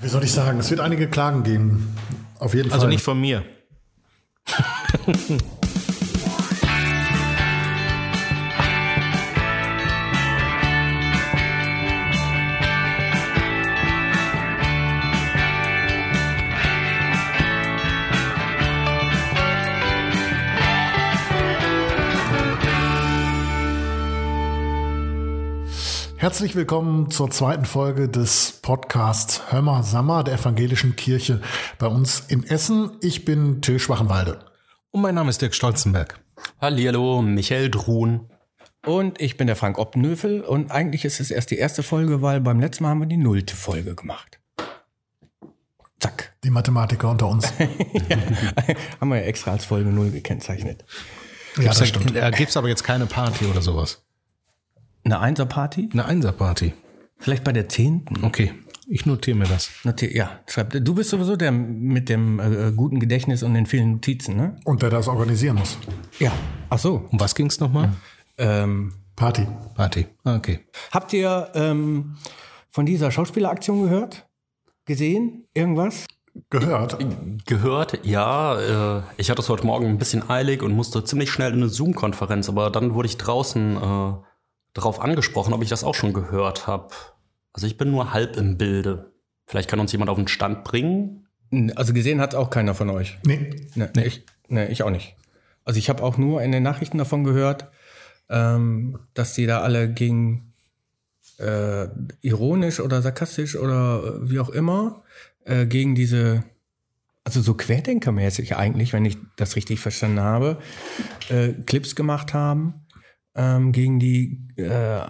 Wie soll ich sagen? Es wird einige Klagen geben. Auf jeden Also Fall. nicht von mir. Herzlich willkommen zur zweiten Folge des Podcasts Hömmer Sammer der Evangelischen Kirche bei uns in Essen. Ich bin Till Schwachenwalde. Und mein Name ist Dirk Stolzenberg. Hallihallo, Michael Druhn. Und ich bin der Frank Oppenöfel und eigentlich ist es erst die erste Folge, weil beim letzten Mal haben wir die nullte Folge gemacht. Zack. Die Mathematiker unter uns. haben wir ja extra als Folge null gekennzeichnet. ja, das stimmt. Da gibt es aber jetzt keine Party oder sowas. Eine Einserparty? Eine Einserparty. Vielleicht bei der zehnten? Okay, ich notiere mir das. Notier- Ja, schreib. Du bist sowieso der mit dem äh, guten Gedächtnis und den vielen Notizen, ne? Und der das organisieren muss. Ja. Ach so. Um was ging es nochmal? Ähm, Party. Party. Ah, Okay. habt ihr ähm, von dieser Schauspieleraktion gehört? Gesehen? Irgendwas? Gehört. Gehört, ja. Äh, ich hatte es heute Morgen ein bisschen eilig und musste ziemlich schnell in eine Zoom-Konferenz, aber dann wurde ich draußen äh, darauf angesprochen, ob ich das auch schon gehört habe. Also ich bin nur halb im Bilde. Vielleicht kann uns jemand auf den Stand bringen. Also gesehen hat auch keiner von euch. Nee. Ne, nee. Ich, nee, ich auch nicht. Also ich habe auch nur in den Nachrichten davon gehört, ähm, dass die da alle gegen äh, ironisch oder sarkastisch oder äh, wie auch immer äh, gegen diese, also so querdenkermäßig eigentlich, wenn ich das richtig verstanden habe, äh, Clips gemacht haben ähm, gegen die äh,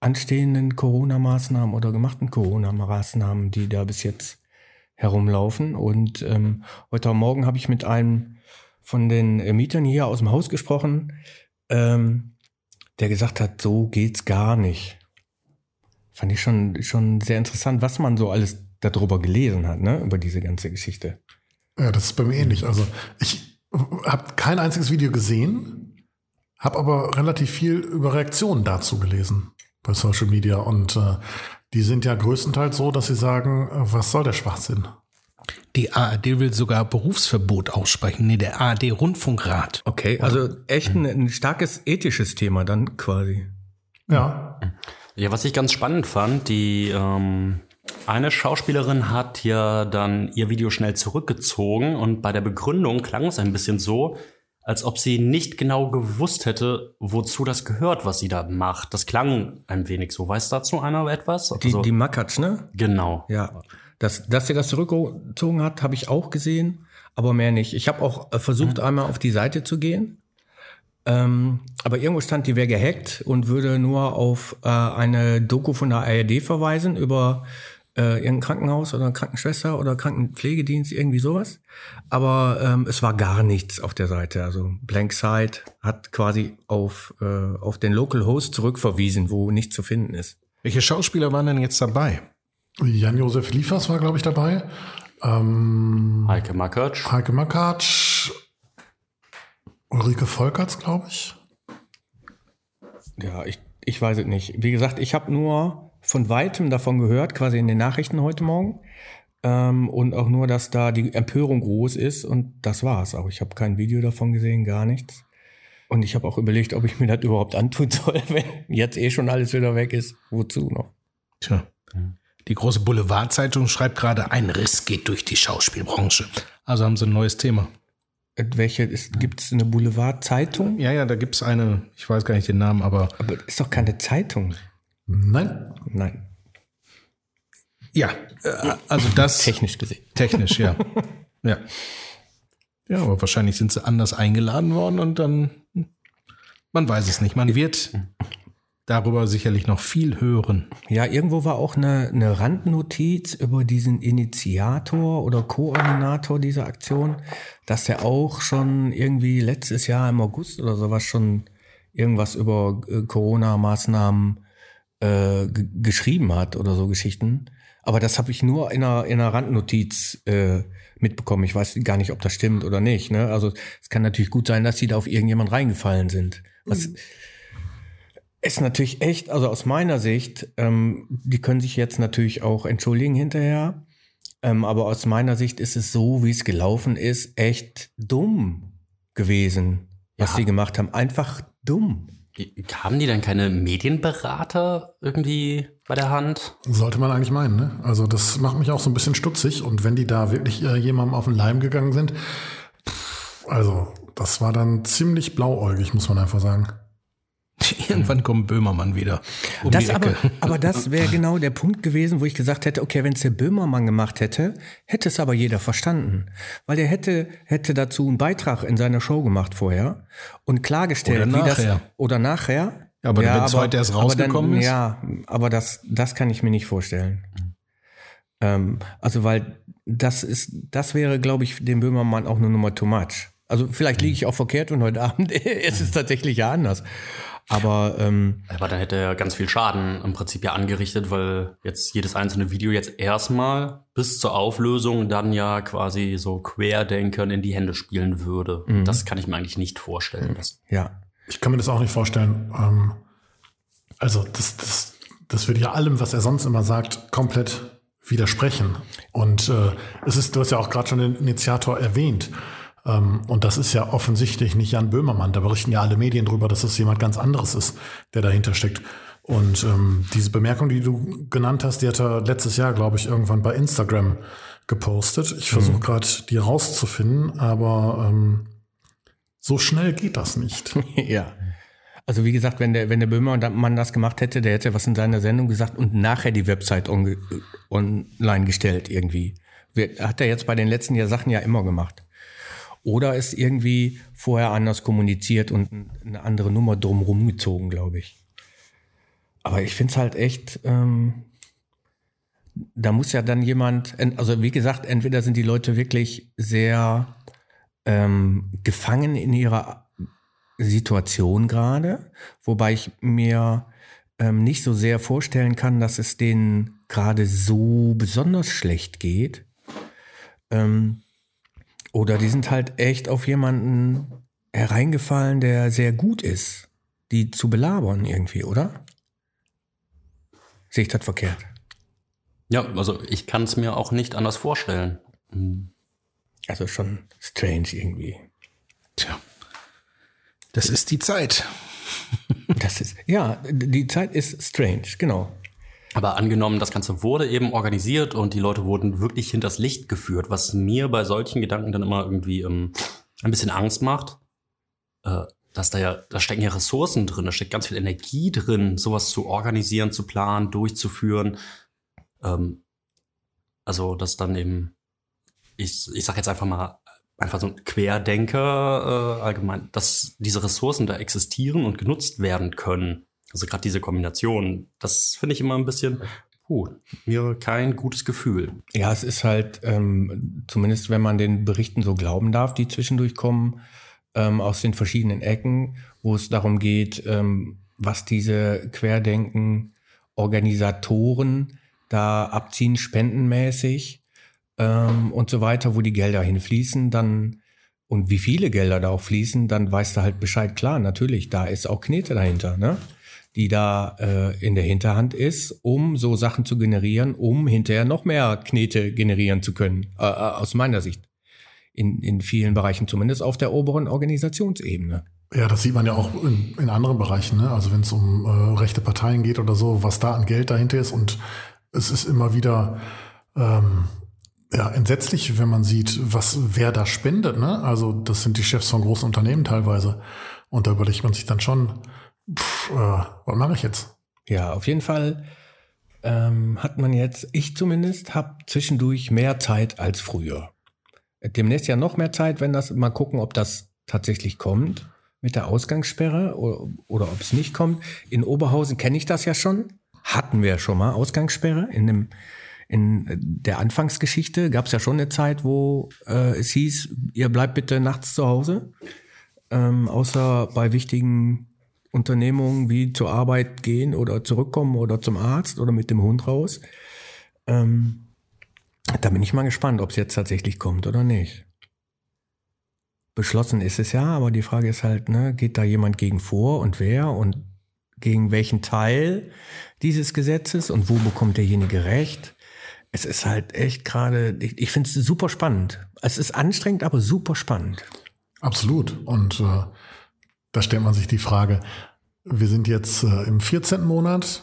anstehenden Corona-Maßnahmen oder gemachten Corona-Maßnahmen, die da bis jetzt herumlaufen. Und ähm, heute Morgen habe ich mit einem von den äh, Mietern hier aus dem Haus gesprochen, ähm, der gesagt hat, so geht's gar nicht. Fand ich schon, schon sehr interessant, was man so alles darüber gelesen hat, ne, über diese ganze Geschichte. Ja, das ist bei mir ähnlich. Also ich habe kein einziges Video gesehen, habe aber relativ viel über Reaktionen dazu gelesen bei Social Media. Und äh, die sind ja größtenteils so, dass sie sagen, äh, was soll der Schwachsinn? Die ARD will sogar Berufsverbot aussprechen. Nee, der ARD-Rundfunkrat. Okay, also echt ein, ein starkes ethisches Thema dann quasi. Ja. Ja, was ich ganz spannend fand, die ähm, eine Schauspielerin hat ja dann ihr Video schnell zurückgezogen und bei der Begründung klang es ein bisschen so, als ob sie nicht genau gewusst hätte, wozu das gehört, was sie da macht. Das klang ein wenig so. Weiß dazu einer etwas? Die, Also- die Makatsch, ne? genau. Ja, dass, dass sie das zurückgezogen hat, habe ich auch gesehen, aber mehr nicht. Ich habe auch äh, versucht, einmal auf die Seite zu gehen, ähm, aber irgendwo stand, die wäre gehackt und würde nur auf äh, eine Doku von der ARD verweisen über äh, irgendein Krankenhaus oder Krankenschwester oder Krankenpflegedienst, irgendwie sowas. Aber ähm, es war gar nichts auf der Seite. Also Blank Site hat quasi auf, äh, auf den Local Host zurückverwiesen, wo nichts zu finden ist. Welche Schauspieler waren denn jetzt dabei? Jan-Josef Liefers war, glaube ich, dabei. Ähm, Heike Makatsch. Heike Makatsch. Ulrike Volkerts, glaube ich. Ja, ich, ich weiß es nicht. Wie gesagt, ich habe nur von weitem davon gehört, quasi in den Nachrichten heute Morgen. Ähm, und auch nur, dass da die Empörung groß ist und das war's. Aber ich habe kein Video davon gesehen, gar nichts. Und ich habe auch überlegt, ob ich mir das überhaupt antun soll, wenn jetzt eh schon alles wieder weg ist. Wozu noch? Tja. Die große Boulevardzeitung schreibt gerade, ein Riss geht durch die Schauspielbranche. Also haben sie ein neues Thema. Äh, Welche ist, gibt's eine Boulevard-Zeitung? Ja, ja, da gibt's eine, ich weiß gar nicht den Namen, aber Aber ist doch keine Zeitung. Nein. Nein, ja, äh, also das technisch gesehen. technisch, ja. ja. Ja, aber wahrscheinlich sind sie anders eingeladen worden und dann, man weiß es nicht. Man wird darüber sicherlich noch viel hören. Ja, irgendwo war auch eine, eine Randnotiz über diesen Initiator oder Koordinator dieser Aktion, dass der auch schon irgendwie letztes Jahr im August oder sowas schon irgendwas über äh, Corona-Maßnahmen äh, geschrieben hat oder so Geschichten. Aber das habe ich nur in einer, in einer Randnotiz äh, mitbekommen. Ich weiß gar nicht, ob das stimmt oder nicht. Ne? Also es kann natürlich gut sein, dass die da auf irgendjemand reingefallen sind. Was, ist natürlich echt, also aus meiner Sicht, ähm, die können sich jetzt natürlich auch entschuldigen hinterher. Ähm, aber aus meiner Sicht ist es so, wie es gelaufen ist, echt dumm gewesen, was Ja. sie gemacht haben. Einfach dumm. Haben die denn keine Medienberater irgendwie bei der Hand? Sollte man eigentlich meinen, ne? Also das macht mich auch so ein bisschen stutzig. Und wenn die da wirklich äh, jemandem auf den Leim gegangen sind, pff, also das war dann ziemlich blauäugig, muss man einfach sagen. Irgendwann kommt Böhmermann wieder. Um das aber, aber das wäre genau der Punkt gewesen, wo ich gesagt hätte, okay, wenn es der Böhmermann gemacht hätte, hätte es aber jeder verstanden. Weil der hätte, hätte dazu einen Beitrag in seiner Show gemacht vorher und klargestellt, Oder wie das nachher. oder nachher. Ja, aber wenn's heute erst rausgekommen ist? Ja, aber das, das kann ich mir nicht vorstellen. Ähm, also, weil das ist, das wäre, glaube ich, dem Böhmermann auch eine Nummer too much. Also vielleicht liege ich auch verkehrt und heute Abend ist es tatsächlich ja anders. Aber ähm, Aber dann hätte er ganz viel Schaden im Prinzip ja angerichtet, weil jetzt jedes einzelne Video jetzt erstmal bis zur Auflösung dann ja quasi so Querdenkern in die Hände spielen würde. Das kann ich mir eigentlich nicht vorstellen. Das, ja, Ich kann mir das auch nicht vorstellen. Ähm, also das, das, das würde ja allem, was er sonst immer sagt, komplett widersprechen. Und äh, es ist, du hast ja auch gerade schon den Initiator erwähnt. Ähm, und das ist ja offensichtlich nicht Jan Böhmermann. Da berichten ja alle Medien drüber, dass es jemand ganz anderes ist, der dahinter steckt. Und ähm, diese Bemerkung, die du genannt hast, die hat er letztes Jahr, glaube ich, irgendwann bei Instagram gepostet. Ich versuche gerade, die rauszufinden, aber ähm, so schnell geht das nicht. ja. Also wie gesagt, wenn der, wenn der Böhmermann das gemacht hätte, der hätte was in seiner Sendung gesagt und nachher die Website on, online gestellt irgendwie. Hat er jetzt bei den letzten Jahr Sachen ja immer gemacht. Oder ist irgendwie vorher anders kommuniziert und eine andere Nummer drumrum gezogen, glaube ich. Aber ich finde es halt echt, ähm, da muss ja dann jemand, also wie gesagt, entweder sind die Leute wirklich sehr ähm, gefangen in ihrer Situation gerade, wobei ich mir ähm, nicht so sehr vorstellen kann, dass es denen gerade so besonders schlecht geht. Ähm, oder die sind halt echt auf jemanden hereingefallen, der sehr gut ist, die zu belabern irgendwie, oder? Sehe ich das verkehrt? ja, also ich kann es mir auch nicht anders vorstellen. Hm. Also schon strange irgendwie. Tja. Das ist die Zeit. Das ist, ja, die Zeit ist strange, genau. Aber angenommen, das Ganze wurde eben organisiert und die Leute wurden wirklich hinters Licht geführt, was mir bei solchen Gedanken dann immer irgendwie ähm, ein bisschen Angst macht, äh, dass da ja, da stecken ja Ressourcen drin, da steckt ganz viel Energie drin, sowas zu organisieren, zu planen, durchzuführen. Ähm, also, dass dann eben, ich, ich sag jetzt einfach mal, einfach so ein Querdenker äh, allgemein, dass diese Ressourcen da existieren und genutzt werden können. Also gerade diese Kombination, das finde ich immer ein bisschen, puh, mir kein gutes Gefühl. Ja, es ist halt, ähm, zumindest wenn man den Berichten so glauben darf, die zwischendurch kommen, ähm, aus den verschiedenen Ecken, wo es darum geht, ähm, was diese Querdenken-Organisatoren da abziehen, spendenmäßig ähm, und so weiter, wo die Gelder hinfließen, dann und wie viele Gelder da auch fließen, dann weißt du halt Bescheid. Klar, natürlich, da ist auch Knete dahinter, ne? Die da äh, in der Hinterhand ist, um so Sachen zu generieren, um hinterher noch mehr Knete generieren zu können, äh, äh, aus meiner Sicht. In, in vielen Bereichen, zumindest auf der oberen Organisationsebene. Ja, das sieht man ja auch in, in anderen Bereichen. Ne? Also wenn es um äh, rechte Parteien geht oder so, was da an Geld dahinter ist. Und es ist immer wieder ähm, ja, entsetzlich, wenn man sieht, was wer da spendet. Ne? Also das sind die Chefs von großen Unternehmen teilweise. Und da überlegt man sich dann schon, pff, äh, was mache ich jetzt? Ja, auf jeden Fall ähm, hat man jetzt, ich zumindest, habe zwischendurch mehr Zeit als früher. Demnächst ja noch mehr Zeit, wenn das mal gucken, ob das tatsächlich kommt mit der Ausgangssperre oder, oder ob es nicht kommt. In Oberhausen kenne ich das ja schon. Hatten wir schon mal Ausgangssperre in dem in der Anfangsgeschichte gab es ja schon eine Zeit, wo äh, es hieß, ihr bleibt bitte nachts zu Hause, ähm, außer bei wichtigen Unternehmungen wie zur Arbeit gehen oder zurückkommen oder zum Arzt oder mit dem Hund raus. Ähm, da bin ich mal gespannt, ob es jetzt tatsächlich kommt oder nicht. Beschlossen ist es ja, aber die Frage ist halt, ne, geht da jemand gegen vor und wer und gegen welchen Teil dieses Gesetzes und wo bekommt derjenige Recht. Es ist halt echt gerade, ich, ich finde es super spannend. Es ist anstrengend, aber super spannend. Absolut. Und äh, da stellt man sich die Frage, wir sind jetzt äh, im 14. Monat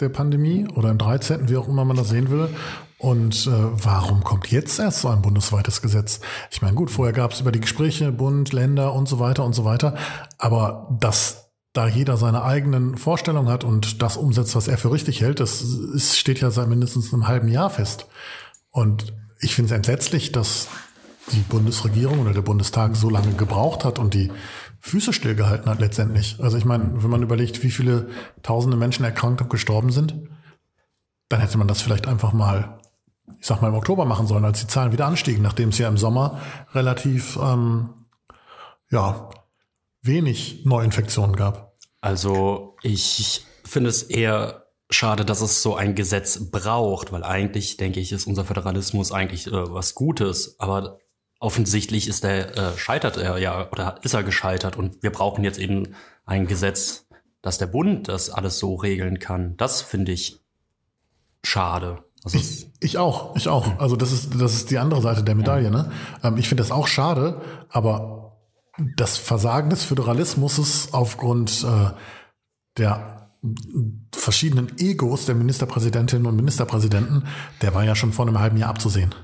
der Pandemie oder im 13., wie auch immer man das sehen will. Und äh, warum kommt jetzt erst so ein bundesweites Gesetz? Ich meine, gut, vorher gab es über die Gespräche Bund, Länder und so weiter und so weiter. Aber dass da jeder seine eigenen Vorstellungen hat und das umsetzt, was er für richtig hält, das ist, steht ja seit mindestens einem halben Jahr fest. Und ich finde es entsetzlich, dass die Bundesregierung oder der Bundestag so lange gebraucht hat und die Füße stillgehalten hat letztendlich. Also ich meine, wenn man überlegt, wie viele tausende Menschen erkrankt und gestorben sind, dann hätte man das vielleicht einfach mal, ich sag mal, im Oktober machen sollen, als die Zahlen wieder anstiegen, nachdem es ja im Sommer relativ ähm, ja, wenig Neuinfektionen gab. Also ich finde es eher schade, dass es so ein Gesetz braucht, weil eigentlich, denke ich, ist unser Föderalismus eigentlich äh, was Gutes. Aber offensichtlich ist er, äh, scheitert er ja oder ist er gescheitert und wir brauchen jetzt eben ein Gesetz, dass der Bund das alles so regeln kann. Das finde ich schade. Also ich, ich auch, ich auch. Also das ist, das ist die andere Seite der Medaille. Ne? Ähm, ich finde das auch schade, aber das Versagen des Föderalismus ist aufgrund äh, der verschiedenen Egos der Ministerpräsidentinnen und Ministerpräsidenten, der war ja schon vor einem halben Jahr abzusehen.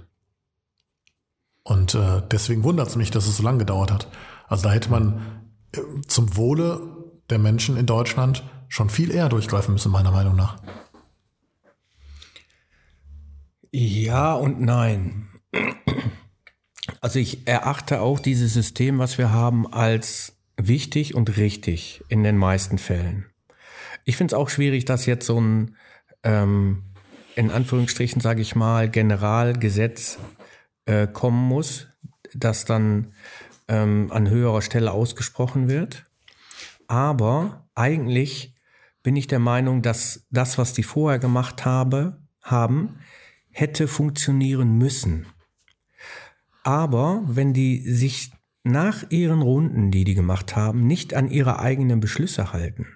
Und äh, deswegen wundert es mich, dass es so lange gedauert hat. Also da hätte man äh, zum Wohle der Menschen in Deutschland schon viel eher durchgreifen müssen, meiner Meinung nach. Ja und nein. Also ich erachte auch dieses System, was wir haben, als wichtig und richtig in den meisten Fällen. Ich finde es auch schwierig, dass jetzt so ein, ähm, in Anführungsstrichen sage ich mal, Generalgesetz äh, kommen muss, das dann ähm, an höherer Stelle ausgesprochen wird. Aber eigentlich bin ich der Meinung, dass das, was die vorher gemacht habe, haben, hätte funktionieren müssen. Aber wenn die sich nach ihren Runden, die die gemacht haben, nicht an ihre eigenen Beschlüsse halten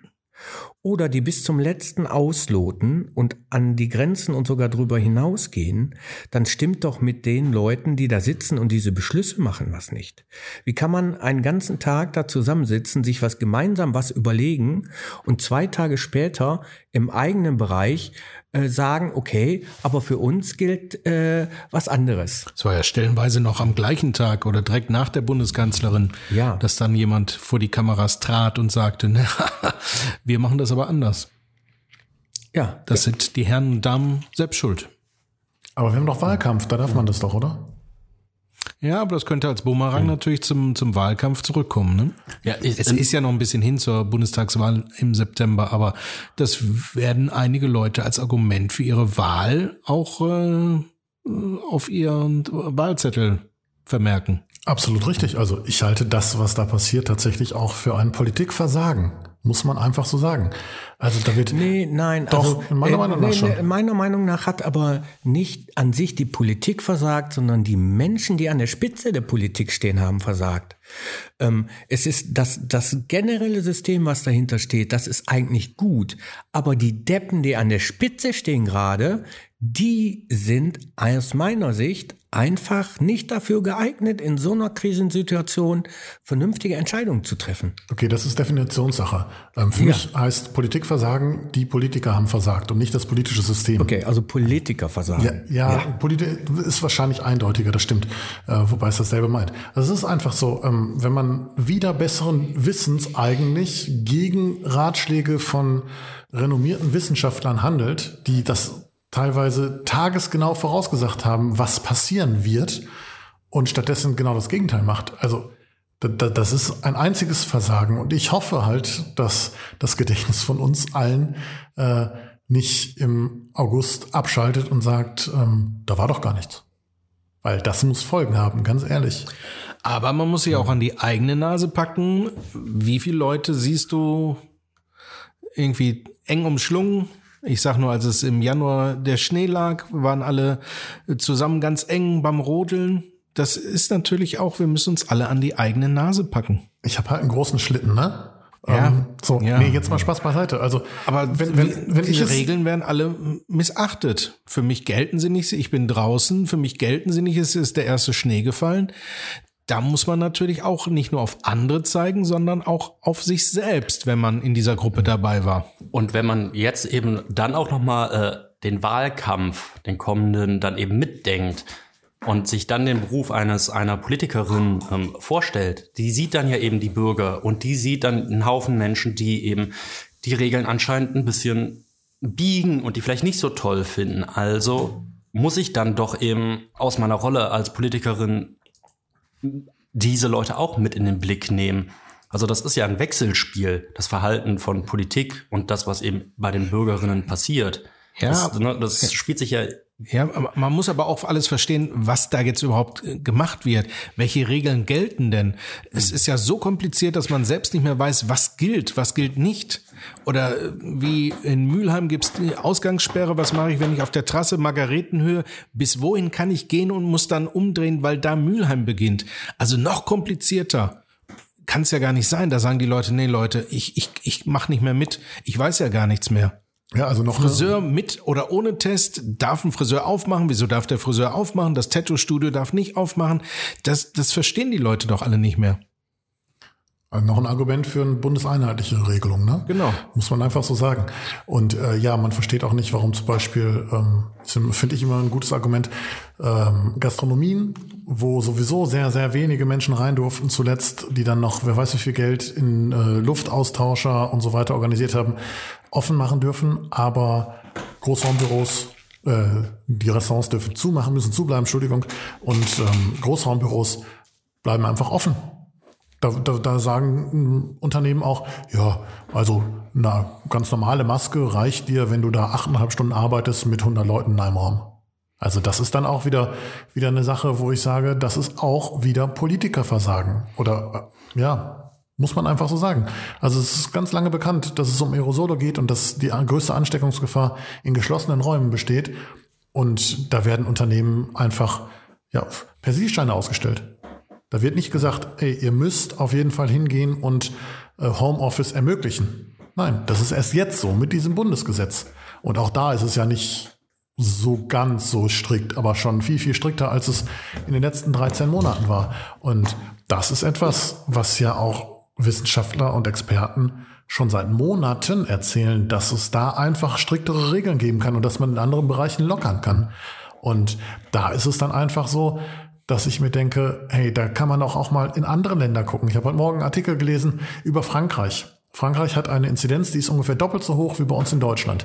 oder die bis zum letzten ausloten und an die Grenzen und sogar drüber hinausgehen, dann stimmt doch mit den Leuten, die da sitzen und diese Beschlüsse machen, was nicht. Wie kann man einen ganzen Tag da zusammensitzen, sich was gemeinsam was überlegen und zwei Tage später im eigenen Bereich äh, sagen, okay, aber für uns gilt äh, was anderes. Es war ja stellenweise noch am gleichen Tag oder direkt nach der Bundeskanzlerin, ja. dass dann jemand vor die Kameras trat und sagte, na, wir machen das aber anders. Ja. Das sind die Herren und Damen selbst schuld. Aber wir haben doch Wahlkampf, da darf man das doch, oder? Ja, aber das könnte als Bumerang mhm. natürlich zum, zum Wahlkampf zurückkommen. Ne? Ja, ich, es ist ja noch ein bisschen hin zur Bundestagswahl im September, aber das werden einige Leute als Argument für ihre Wahl auch äh, auf ihren Wahlzettel vermerken. Absolut richtig. Also ich halte das, was da passiert, tatsächlich auch für ein Politikversagen. Muss man einfach so sagen. Also da wird. Nee, nein, doch, also, meiner Meinung nach nee, schon. Meiner Meinung nach hat aber nicht an sich die Politik versagt, sondern die Menschen, die an der Spitze der Politik stehen, haben versagt. Ähm, es ist das, das generelle System, was dahinter steht, das ist eigentlich gut. Aber die Deppen, die an der Spitze stehen gerade, die sind aus meiner Sicht einfach nicht dafür geeignet, in so einer Krisensituation vernünftige Entscheidungen zu treffen. Okay, das ist Definitionssache. Ähm, für ja. mich heißt Politikversagen, die Politiker haben versagt und nicht das politische System. Okay, also Politiker versagen. Ja, ja, ja. Politik ist wahrscheinlich eindeutiger, das stimmt. Äh, wobei es dasselbe meint. Also es ist einfach so, ähm, wenn man wieder besseren Wissens eigentlich gegen Ratschläge von renommierten Wissenschaftlern handelt, die das teilweise tagesgenau vorausgesagt haben, was passieren wird und stattdessen genau das Gegenteil macht. Also das ist ein einziges Versagen und ich hoffe halt, dass das Gedächtnis von uns allen äh, nicht im August abschaltet und sagt, ähm, da war doch gar nichts. Weil das muss Folgen haben, ganz ehrlich. Aber man muss sich auch an die eigene Nase packen. Wie viele Leute siehst du irgendwie eng umschlungen ich sag nur, als es im Januar der Schnee lag, waren alle zusammen ganz eng beim Rodeln. Das ist natürlich auch, wir müssen uns alle an die eigene Nase packen. Ich habe halt einen großen Schlitten, ne? Ja, ähm, so, ja. nee, jetzt mal Spaß beiseite. Also, Aber wenn, wenn, wenn diese es, Regeln werden alle missachtet. Für mich gelten sie nicht. Ich bin draußen. Für mich gelten sie nicht. Es ist der erste Schnee gefallen. Da muss man natürlich auch nicht nur auf andere zeigen, sondern auch auf sich selbst, wenn man in dieser Gruppe dabei war. Und wenn man jetzt eben dann auch noch mal äh, den Wahlkampf, den kommenden, dann eben mitdenkt und sich dann den Beruf eines einer Politikerin ähm, vorstellt, die sieht dann ja eben die Bürger und die sieht dann einen Haufen Menschen, die eben die Regeln anscheinend ein bisschen biegen und die vielleicht nicht so toll finden. Also muss ich dann doch eben aus meiner Rolle als Politikerin diese Leute auch mit in den Blick nehmen. Also das ist ja ein Wechselspiel, das Verhalten von Politik und das, was eben bei den Bürgerinnen passiert. Ja. das, ne, das spielt sich ja Ja, man muss aber auch alles verstehen, was da jetzt überhaupt äh, gemacht wird. Welche Regeln gelten denn? Es ist ja so kompliziert, dass man selbst nicht mehr weiß, was gilt, was gilt nicht. Oder äh, wie in Mülheim gibt's die Ausgangssperre. Was mache ich, wenn ich auf der Trasse Margaretenhöhe, bis wohin kann ich gehen und muss dann umdrehen, weil da Mülheim beginnt? Also noch komplizierter. Kann es ja gar nicht sein. Da sagen die Leute, nee Leute, ich, ich, ich mach nicht mehr mit. Ich weiß ja gar nichts mehr. Ja, also noch Friseur mit oder ohne Test darf ein Friseur aufmachen. Wieso darf der Friseur aufmachen? Das Tattoo-Studio darf nicht aufmachen. Das, das verstehen die Leute doch alle nicht mehr. Also noch ein Argument für eine bundeseinheitliche Regelung, ne? Genau. Muss man einfach so sagen. Und äh, ja, man versteht auch nicht, warum zum Beispiel, ähm, finde ich immer ein gutes Argument, ähm, Gastronomien, wo sowieso sehr, sehr wenige Menschen rein durften, zuletzt, die dann noch, wer weiß wie viel Geld in äh, Luftaustauscher und so weiter organisiert haben, offen machen dürfen, aber Großraumbüros äh, die Restaurants dürfen zumachen, müssen zubleiben, Entschuldigung, und ähm, Großraumbüros bleiben einfach offen. Da, da, da sagen Unternehmen auch, ja, also eine ganz normale Maske reicht dir, wenn du da achteinhalb Stunden arbeitest mit 100 Leuten in einem Raum. Also das ist dann auch wieder, wieder eine Sache, wo ich sage, das ist auch wieder Politikerversagen. Oder äh, ja, muss man einfach so sagen. Also es ist ganz lange bekannt, dass es um Aerosole geht und dass die größte Ansteckungsgefahr in geschlossenen Räumen besteht. Und da werden Unternehmen einfach ja, Persilscheine ausgestellt. Da wird nicht gesagt, ey, ihr müsst auf jeden Fall hingehen und äh, Homeoffice ermöglichen. Nein, das ist erst jetzt so mit diesem Bundesgesetz. Und auch da ist es ja nicht so ganz so strikt, aber schon viel, viel strikter, als es in den letzten 13 Monaten war. Und das ist etwas, was ja auch Wissenschaftler und Experten schon seit Monaten erzählen, dass es da einfach striktere Regeln geben kann und dass man in anderen Bereichen lockern kann. Und da ist es dann einfach so, dass ich mir denke, hey, da kann man auch, auch mal in andere Länder gucken. Ich habe heute Morgen einen Artikel gelesen über Frankreich. Frankreich hat eine Inzidenz, die ist ungefähr doppelt so hoch wie bei uns in Deutschland.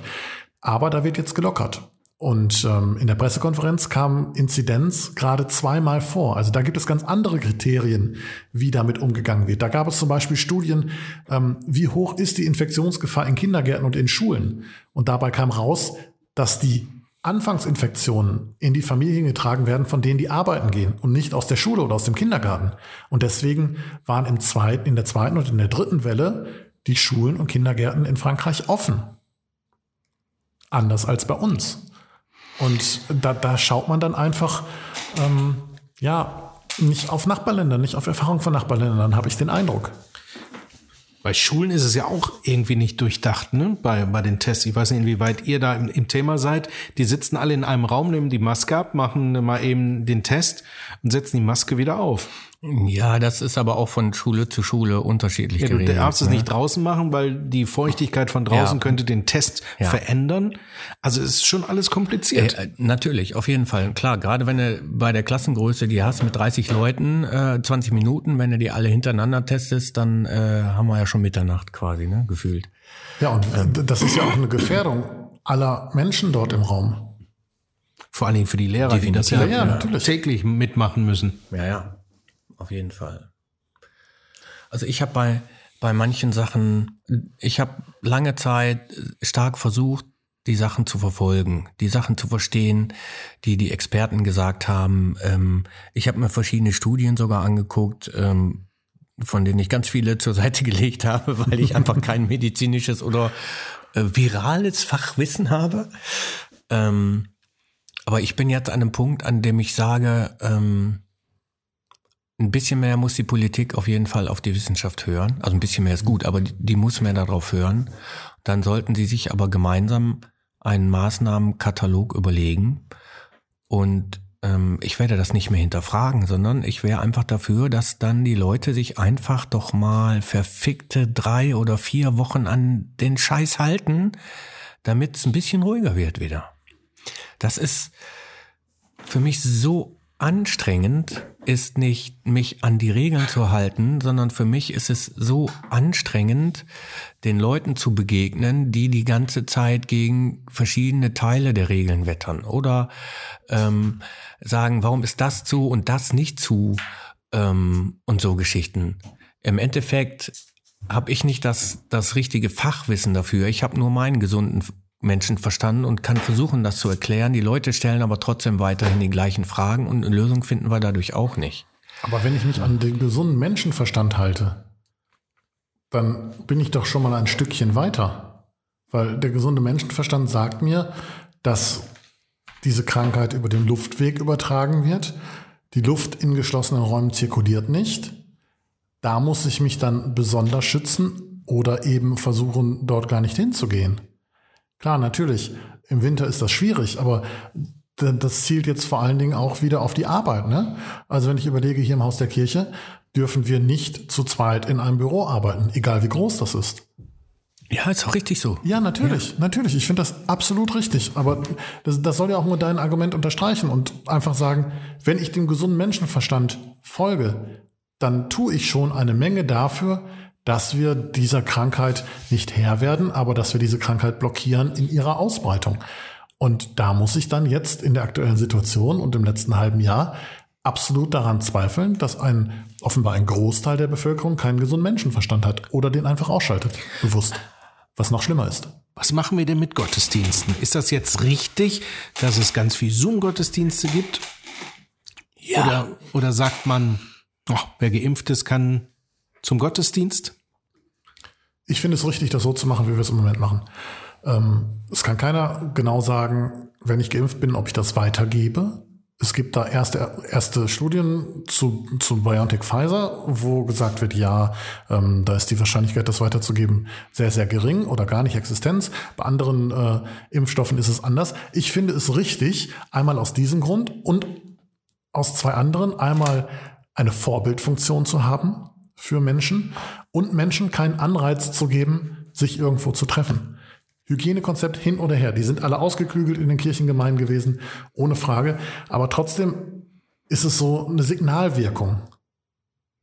Aber da wird jetzt gelockert. Und ähm, in der Pressekonferenz kam Inzidenz gerade zweimal vor. Also da gibt es ganz andere Kriterien, wie damit umgegangen wird. Da gab es zum Beispiel Studien, ähm, wie hoch ist die Infektionsgefahr in Kindergärten und in Schulen. Und dabei kam raus, dass die Anfangsinfektionen in die Familien getragen werden, von denen die arbeiten gehen und nicht aus der Schule oder aus dem Kindergarten. Und deswegen waren im zweiten, in der zweiten und in der dritten Welle die Schulen und Kindergärten in Frankreich offen. Anders als bei uns. Und da, da schaut man dann einfach, ähm, ja, nicht auf Nachbarländer, nicht auf Erfahrung von Nachbarländern, habe ich den Eindruck. Bei Schulen ist es ja auch irgendwie nicht durchdacht, ne? Bei, bei den Tests. Ich weiß nicht, inwieweit ihr da im, im Thema seid. Die sitzen alle in einem Raum, nehmen die Maske ab, machen mal eben den Test und setzen die Maske wieder auf. Ja, das ist aber auch von Schule zu Schule unterschiedlich Ja, du geregelt. darfst es ne? nicht draußen machen, weil die Feuchtigkeit von draußen Ja. könnte den Test Ja. verändern. Also es ist schon alles kompliziert. Äh, äh, natürlich, auf jeden Fall. Klar, gerade wenn du bei der Klassengröße die hast mit 30 Leuten, äh, 20 Minuten, wenn du die alle hintereinander testest, dann äh, haben wir ja schon Mitternacht quasi, ne, gefühlt. Ja, und äh, das ist ja auch eine Gefährdung aller Menschen dort im Raum. Vor allen Dingen für die Lehrer, die das ja, Definitiv. Ja, täglich mitmachen müssen. Ja, ja, auf jeden Fall. Also ich habe bei, bei manchen Sachen, ich habe lange Zeit stark versucht, die Sachen zu verfolgen, die Sachen zu verstehen, die die Experten gesagt haben. Ähm, ich habe mir verschiedene Studien sogar angeguckt, ähm, von denen ich ganz viele zur Seite gelegt habe, weil ich einfach kein medizinisches oder äh, virales Fachwissen habe. Ähm, aber ich bin jetzt an einem Punkt, an dem ich sage, ähm, ein bisschen mehr muss die Politik auf jeden Fall auf die Wissenschaft hören. Also ein bisschen mehr ist gut, aber die, die muss mehr darauf hören. Dann sollten sie sich aber gemeinsam einen Maßnahmenkatalog überlegen. Und ähm, ich werde das nicht mehr hinterfragen, sondern ich wäre einfach dafür, dass dann die Leute sich einfach doch mal verfickte drei oder vier Wochen an den Scheiß halten, damit es ein bisschen ruhiger wird wieder. Das ist für mich so anstrengend ist nicht, mich an die Regeln zu halten, sondern für mich ist es so anstrengend, den Leuten zu begegnen, die die ganze Zeit gegen verschiedene Teile der Regeln wettern oder ähm, sagen, warum ist das zu und das nicht zu ähm, und so Geschichten. Im Endeffekt habe ich nicht das, das richtige Fachwissen dafür. Ich habe nur meinen gesunden Menschen verstanden und kann versuchen, das zu erklären. Die Leute stellen aber trotzdem weiterhin die gleichen Fragen und eine Lösung finden wir dadurch auch nicht. Aber wenn ich mich an den gesunden Menschenverstand halte, dann bin ich doch schon mal ein Stückchen weiter. Weil der gesunde Menschenverstand sagt mir, dass diese Krankheit über den Luftweg übertragen wird. Die Luft in geschlossenen Räumen zirkuliert nicht. Da muss ich mich dann besonders schützen oder eben versuchen, dort gar nicht hinzugehen. Klar, natürlich. Im Winter ist das schwierig, aber das zielt jetzt vor allen Dingen auch wieder auf die Arbeit. Ne? Also wenn ich überlege, hier im Haus der Kirche dürfen wir nicht zu zweit in einem Büro arbeiten, egal wie groß das ist. Ja, ist auch richtig so. Ja, natürlich, ja. natürlich. Ich finde das absolut richtig. Aber das, das soll ja auch nur dein Argument unterstreichen und einfach sagen, wenn ich dem gesunden Menschenverstand folge, dann tue ich schon eine Menge dafür, dass wir dieser Krankheit nicht Herr werden, aber dass wir diese Krankheit blockieren in ihrer Ausbreitung. Und da muss ich dann jetzt in der aktuellen Situation und im letzten halben Jahr absolut daran zweifeln, dass ein offenbar ein Großteil der Bevölkerung keinen gesunden Menschenverstand hat oder den einfach ausschaltet, bewusst. Was noch schlimmer ist. Was machen wir denn mit Gottesdiensten? Ist das jetzt richtig, dass es ganz viel Zoom-Gottesdienste gibt? Ja. Oder, oder sagt man, oh, wer geimpft ist, kann zum Gottesdienst? Ich finde es richtig, das so zu machen, wie wir es im Moment machen. Ähm, es kann keiner genau sagen, wenn ich geimpft bin, ob ich das weitergebe. Es gibt da erste, erste Studien zu, zu BioNTech Pfizer, wo gesagt wird, ja, ähm, da ist die Wahrscheinlichkeit, das weiterzugeben, sehr, sehr gering oder gar nicht Existenz. Bei anderen äh, Impfstoffen ist es anders. Ich finde es richtig, einmal aus diesem Grund und aus zwei anderen. Einmal eine Vorbildfunktion zu haben, für Menschen und Menschen keinen Anreiz zu geben, sich irgendwo zu treffen. Hygienekonzept hin oder her, die sind alle ausgeklügelt in den Kirchengemeinden gewesen, ohne Frage. Aber trotzdem ist es so eine Signalwirkung,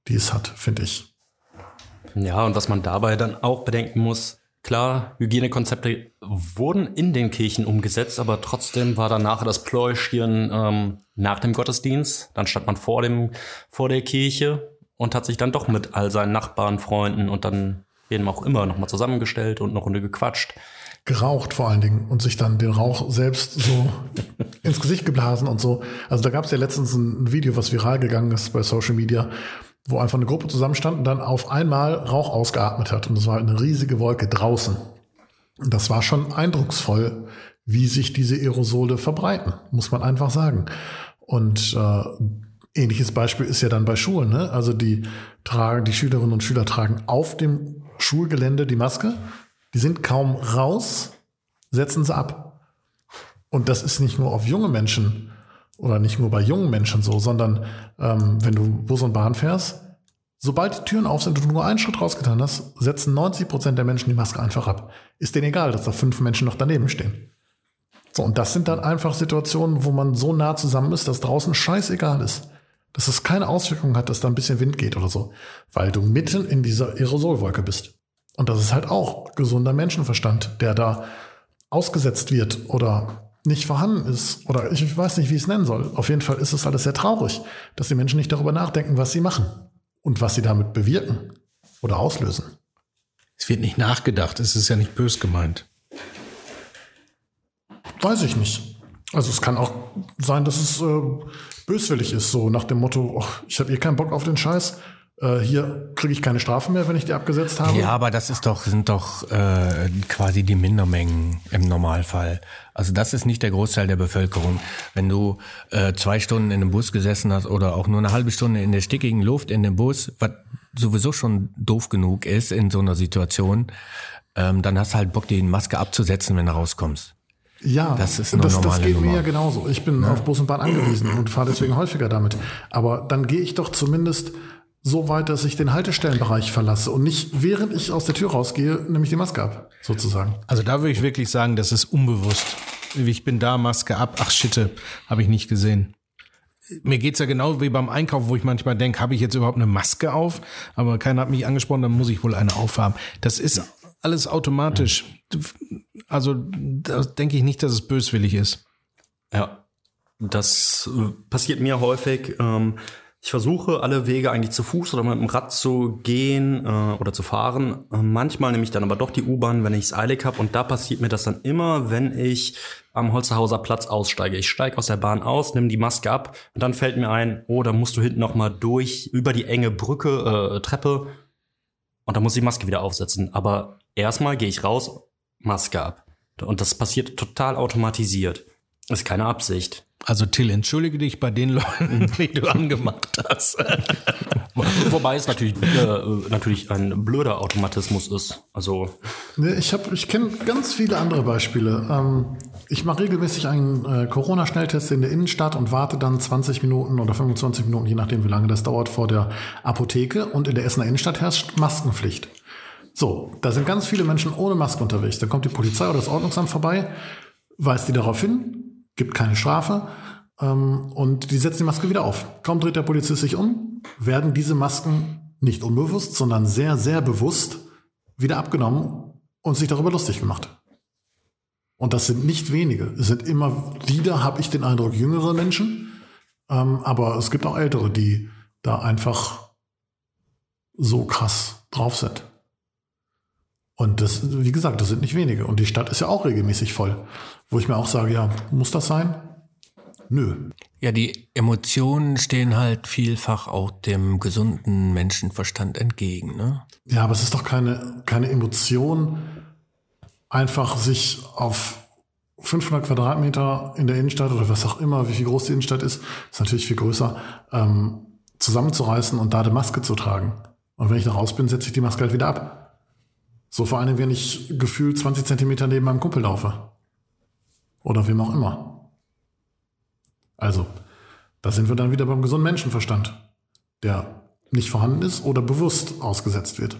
die es hat, finde ich. Ja, und was man dabei dann auch bedenken muss, klar, Hygienekonzepte wurden in den Kirchen umgesetzt, aber trotzdem war danach das Pläuschchen ähm, nach dem Gottesdienst. Dann stand man vor, dem, vor der Kirche und hat sich dann doch mit all seinen Nachbarn, Freunden und dann eben auch immer nochmal zusammengestellt und eine Runde gequatscht. Geraucht vor allen Dingen und sich dann den Rauch selbst so ins Gesicht geblasen und so. Also da gab es ja letztens ein Video, was viral gegangen ist bei Social Media, wo einfach eine Gruppe zusammenstand und dann auf einmal Rauch ausgeatmet hat. Und das war halt eine riesige Wolke draußen. Und das war schon eindrucksvoll, wie sich diese Aerosole verbreiten, muss man einfach sagen. Und äh, Ähnliches Beispiel ist ja dann bei Schulen. Ne? Also die tragen, die Schülerinnen und Schüler tragen auf dem Schulgelände die Maske. Die sind kaum raus, setzen sie ab. Und das ist nicht nur auf junge Menschen oder nicht nur bei jungen Menschen so, sondern ähm, wenn du Bus und Bahn fährst, sobald die Türen auf sind und du nur einen Schritt rausgetan hast, setzen 90 Prozent der Menschen die Maske einfach ab. Ist denen egal, dass da fünf Menschen noch daneben stehen. So, und das sind dann einfach Situationen, wo man so nah zusammen ist, dass draußen scheißegal ist dass es keine Auswirkung hat, dass da ein bisschen Wind geht oder so, weil du mitten in dieser Aerosolwolke bist. Und das ist halt auch gesunder Menschenverstand, der da ausgesetzt wird oder nicht vorhanden ist oder ich weiß nicht, wie ich es nennen soll. Auf jeden Fall ist es alles sehr traurig, dass die Menschen nicht darüber nachdenken, was sie machen und was sie damit bewirken oder auslösen. Es wird nicht nachgedacht, es ist ja nicht bös gemeint. Weiß ich nicht. Also es kann auch sein, dass es äh, böswillig ist, so nach dem Motto, ach, ich habe eh keinen Bock auf den Scheiß, äh, hier kriege ich keine Strafe mehr, wenn ich die abgesetzt habe. Ja, aber das ist doch, sind doch äh, quasi die Mindermengen im Normalfall. Also das ist nicht der Großteil der Bevölkerung. Wenn du äh, zwei Stunden in einem Bus gesessen hast oder auch nur eine halbe Stunde in der stickigen Luft in dem Bus, was sowieso schon doof genug ist in so einer Situation, ähm, dann hast du halt Bock, die Maske abzusetzen, wenn du rauskommst. Ja, Das ist eine das, das geht mir Nummer. ja genauso. Ich bin auf Bus und Bahn angewiesen und fahre deswegen häufiger damit. Aber dann gehe ich doch zumindest so weit, dass ich den Haltestellenbereich verlasse und nicht während ich aus der Tür rausgehe, nehme ich die Maske ab, sozusagen. Also da würde ich wirklich sagen, das ist unbewusst. Ich bin da, Maske ab. Ach, Schitte, habe ich nicht gesehen. Mir geht's ja genau wie beim Einkauf, wo ich manchmal denke, habe ich jetzt überhaupt eine Maske auf? Aber keiner hat mich angesprochen, dann muss ich wohl eine aufhaben. Das ist alles automatisch. Also da denke ich nicht, dass es böswillig ist. Ja, das äh, passiert mir häufig. Ähm, ich versuche alle Wege eigentlich zu Fuß oder mit dem Rad zu gehen äh, oder zu fahren. Äh, manchmal nehme ich dann aber doch die U-Bahn, wenn ich es eilig habe. Und da passiert mir das dann immer, wenn ich am Holzerhauser Platz aussteige. Ich steige aus der Bahn aus, nehme die Maske ab und dann fällt mir ein, oh, da musst du hinten noch mal durch über die enge Brücke, äh, Treppe und dann muss ich die Maske wieder aufsetzen. Aber erstmal gehe ich raus, Maske ab. Und das passiert total automatisiert. Ist keine Absicht. Also Till, entschuldige dich bei den Leuten, die du angemacht hast. Wobei es natürlich, äh, natürlich ein blöder Automatismus ist. Also, Ich, hab- ich kenne ganz viele andere Beispiele. Ähm, ich mache regelmäßig einen äh, Corona-Schnelltest in der Innenstadt und warte dann 20 Minuten oder 25 Minuten, je nachdem, wie lange das dauert, vor der Apotheke. Und in der Essener Innenstadt herrscht Maskenpflicht. So, da sind ganz viele Menschen ohne Maske unterwegs. Da kommt die Polizei oder das Ordnungsamt vorbei, weist die darauf hin, gibt keine Strafe ähm, und die setzen die Maske wieder auf. Kaum dreht der Polizist sich um, werden diese Masken nicht unbewusst, sondern sehr, sehr bewusst wieder abgenommen und sich darüber lustig gemacht. Und das sind nicht wenige. Es sind immer wieder, habe ich den Eindruck, jüngere Menschen. Ähm, aber es gibt auch ältere, die da einfach so krass drauf sind. Und das, wie gesagt, das sind nicht wenige. Und die Stadt ist ja auch regelmäßig voll. Wo ich mir auch sage, ja, muss das sein? Nö. Ja, die Emotionen stehen halt vielfach auch dem gesunden Menschenverstand entgegen. Ne? Ja, aber es ist doch keine, keine Emotion, einfach sich auf 500 Quadratmeter in der Innenstadt oder was auch immer, wie viel groß die Innenstadt ist, ist natürlich viel größer, ähm, zusammenzureißen und da eine Maske zu tragen. Und wenn ich da raus bin, setze ich die Maske halt wieder ab. So vor allem, wenn ich gefühlt 20 Zentimeter neben meinem Kumpel laufe. Oder wem auch immer. Also, da sind wir dann wieder beim gesunden Menschenverstand, der nicht vorhanden ist oder bewusst ausgesetzt wird.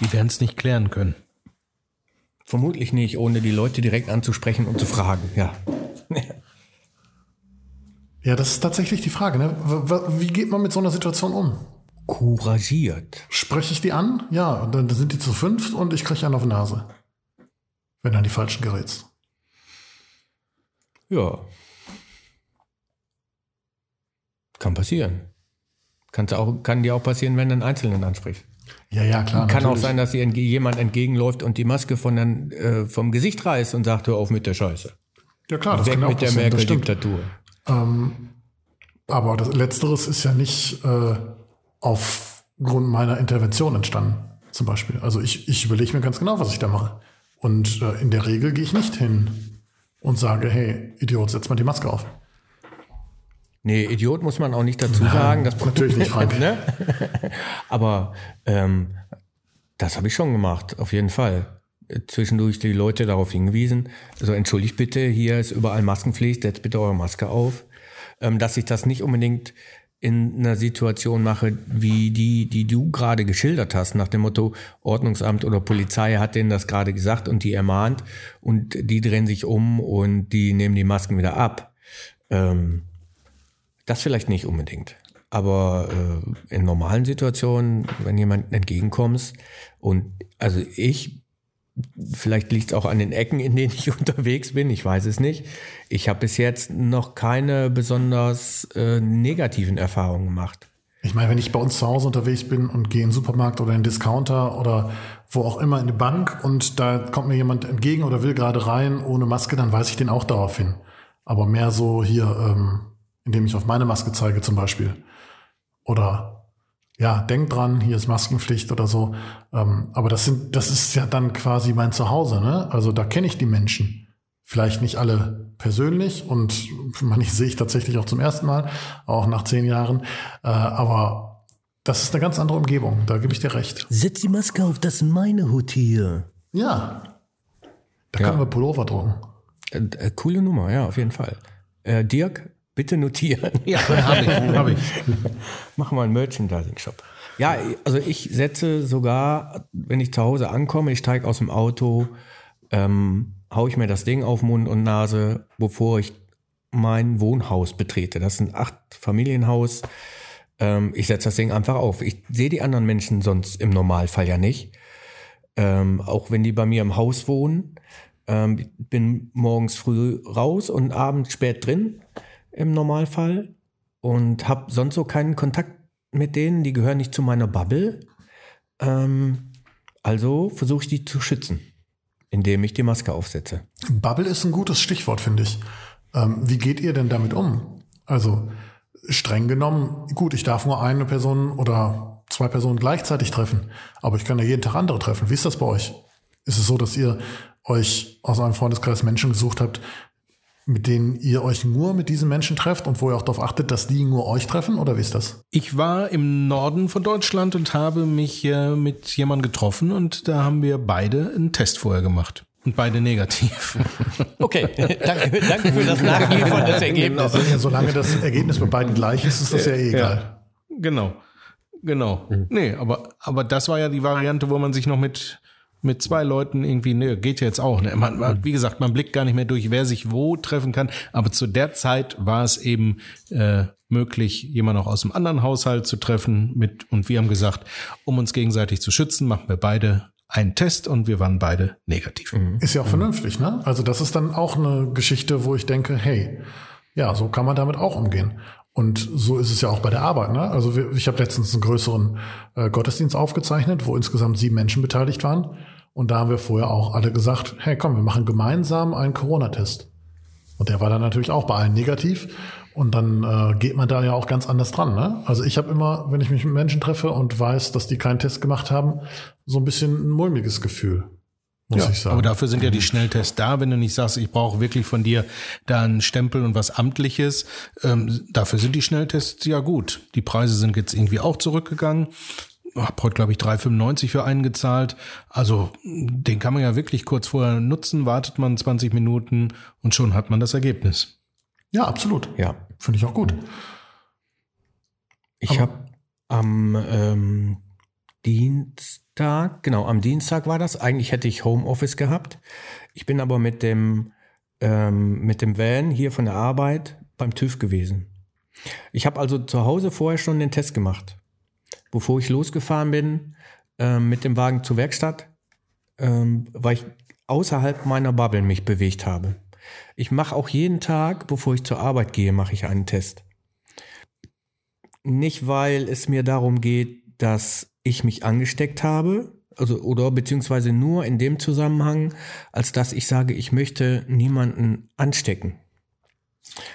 Die werden es nicht klären können. Vermutlich nicht, ohne die Leute direkt anzusprechen und zu fragen. Ja. Ja, das ist tatsächlich die Frage. Ne? Wie geht man mit so einer Situation um? Couragiert. Spreche ich die an? Ja, und dann sind die zu fünft und ich kriege einen auf die Nase. Wenn du an die falschen gerätst. Ja. Kann passieren. Kann's auch, kann dir auch passieren, wenn du einen Einzelnen ansprichst. Ja, ja, klar. Kann auch natürlich. sein, dass dir entge- jemand entgegenläuft und die Maske von dann, äh, vom Gesicht reißt und sagt, hör auf mit der Scheiße. Ja, klar, das Weg kann auch mit der. Merkel-Diktatur. Ähm, aber das Letzteres ist ja nicht äh, aufgrund meiner Intervention entstanden, zum Beispiel. Also ich, ich überlege mir ganz genau, was ich da mache. Und äh, in der Regel gehe ich nicht hin und sage, hey, Idiot, setz mal die Maske auf. Nee, Idiot muss man auch nicht dazu sagen. Das natürlich nicht, Frank. ne? Aber ähm, das habe ich schon gemacht, auf jeden Fall. Zwischendurch die Leute darauf hingewiesen. Also entschuldigt bitte, hier ist überall Maskenpflicht, setzt bitte eure Maske auf. Ähm, dass ich das nicht unbedingt in einer Situation mache, wie die, die du gerade geschildert hast, nach dem Motto Ordnungsamt oder Polizei hat denen das gerade gesagt und die ermahnt und die drehen sich um und die nehmen die Masken wieder ab. Ähm, das vielleicht nicht unbedingt. Aber äh, in normalen Situationen, wenn jemand entgegenkommst und also ich, vielleicht liegt es auch an den Ecken, in denen ich unterwegs bin, ich weiß es nicht. Ich habe bis jetzt noch keine besonders äh, negativen Erfahrungen gemacht. Ich meine, wenn ich bei uns zu Hause unterwegs bin und gehe in den Supermarkt oder in den Discounter oder wo auch immer in die Bank und da kommt mir jemand entgegen oder will gerade rein ohne Maske, dann weise ich den auch darauf hin. Aber mehr so hier, ähm, indem ich auf meine Maske zeige zum Beispiel. Oder ja, denk dran, hier ist Maskenpflicht oder so. Ähm, aber das sind, das ist ja dann quasi mein Zuhause, ne? Also da kenne ich die Menschen. Vielleicht nicht alle persönlich und manche sehe ich tatsächlich auch zum ersten Mal, auch nach zehn Jahren. Äh, aber das ist eine ganz andere Umgebung, da gebe ich dir recht. Setz die Maske auf, das ist meine Hut hier. Ja. Da Ja. können wir Pullover drucken. Äh, äh, coole Nummer, ja, auf jeden Fall. Äh, Dirk, bitte notieren. Ja, habe ich, habe ich. Machen wir einen Merchandising-Shop. Ja, also ich setze sogar, wenn ich zu Hause ankomme, ich steige aus dem Auto, ähm, haue ich mir das Ding auf Mund und Nase, bevor ich mein Wohnhaus betrete. Das ist ein acht Familienhaus. Ähm, ich setze das Ding einfach auf. Ich sehe die anderen Menschen sonst im Normalfall ja nicht. Ähm, auch wenn die bei mir im Haus wohnen. Ähm, ich bin morgens früh raus und abends spät drin im Normalfall und habe sonst so keinen Kontakt mit denen. Die gehören nicht zu meiner Bubble. Ähm, also versuche ich die zu schützen, indem ich die Maske aufsetze. Bubble ist ein gutes Stichwort, finde ich. Ähm, wie geht ihr denn damit um? Also streng genommen, gut, ich darf nur eine Person oder zwei Personen gleichzeitig treffen, aber ich kann ja jeden Tag andere treffen. Wie ist das bei euch? Ist es so, dass ihr euch aus einem Freundeskreis Menschen gesucht habt, mit denen ihr euch nur mit diesen Menschen trefft und wo ihr auch darauf achtet, dass die nur euch treffen? Oder wie ist das? Ich war im Norden von Deutschland und habe mich äh, mit jemandem getroffen und da haben wir beide einen Test vorher gemacht. Und beide negativ. Okay, danke, danke für das Nachliefern des Ergebnisses. Also, solange das Ergebnis bei beiden gleich ist, ist das ja eh egal. Genau. Genau. Nee, aber, aber das war ja die Variante, wo man sich noch mit, mit zwei Leuten irgendwie, nee, geht ja jetzt auch. Ne? Man, man, wie gesagt, man blickt gar nicht mehr durch, wer sich wo treffen kann. Aber zu der Zeit war es eben äh, möglich, jemanden auch aus dem anderen Haushalt zu treffen. Mit, und wir haben gesagt, um uns gegenseitig zu schützen, machen wir beide einen Test und wir waren beide negativ. Ist ja auch vernünftig, ne? Also das ist dann auch eine Geschichte, wo ich denke, hey, ja, so kann man damit auch umgehen. Und so ist es ja auch bei der Arbeit. Ne? Also wir, ich habe letztens einen größeren äh, Gottesdienst aufgezeichnet, wo insgesamt sieben Menschen beteiligt waren. Und da haben wir vorher auch alle gesagt, hey, komm, wir machen gemeinsam einen Corona-Test. Und der war dann natürlich auch bei allen negativ. Und dann äh, geht man da ja auch ganz anders dran. Ne? Also ich habe immer, wenn ich mich mit Menschen treffe und weiß, dass die keinen Test gemacht haben, so ein bisschen ein mulmiges Gefühl, muss ich sagen. Aber dafür sind ja die Schnelltests da, wenn du nicht sagst, ich brauche wirklich von dir da einen Stempel und was Amtliches. Ähm, dafür sind die Schnelltests ja gut. Die Preise sind jetzt irgendwie auch zurückgegangen. Hab heute, glaube ich, 3,95 für einen gezahlt. Also den kann man ja wirklich kurz vorher nutzen, wartet man 20 Minuten und schon hat man das Ergebnis. ja, absolut. Ja, Finde ich auch gut. ich habe am ähm, Dienstag, genau, am Dienstag war das. Eigentlich hätte ich Homeoffice gehabt. Ich bin aber mit dem, ähm, mit dem Van hier von der Arbeit beim TÜV gewesen. Ich habe also zu Hause vorher schon den Test gemacht. Bevor ich losgefahren bin ähm, mit dem Wagen zur Werkstatt, ähm, weil ich außerhalb meiner Bubble mich bewegt habe. Ich mache auch jeden Tag, bevor ich zur Arbeit gehe, mache ich einen Test. Nicht, weil es mir darum geht, dass ich mich angesteckt habe, also oder beziehungsweise nur in dem Zusammenhang, als dass ich sage, ich möchte niemanden anstecken.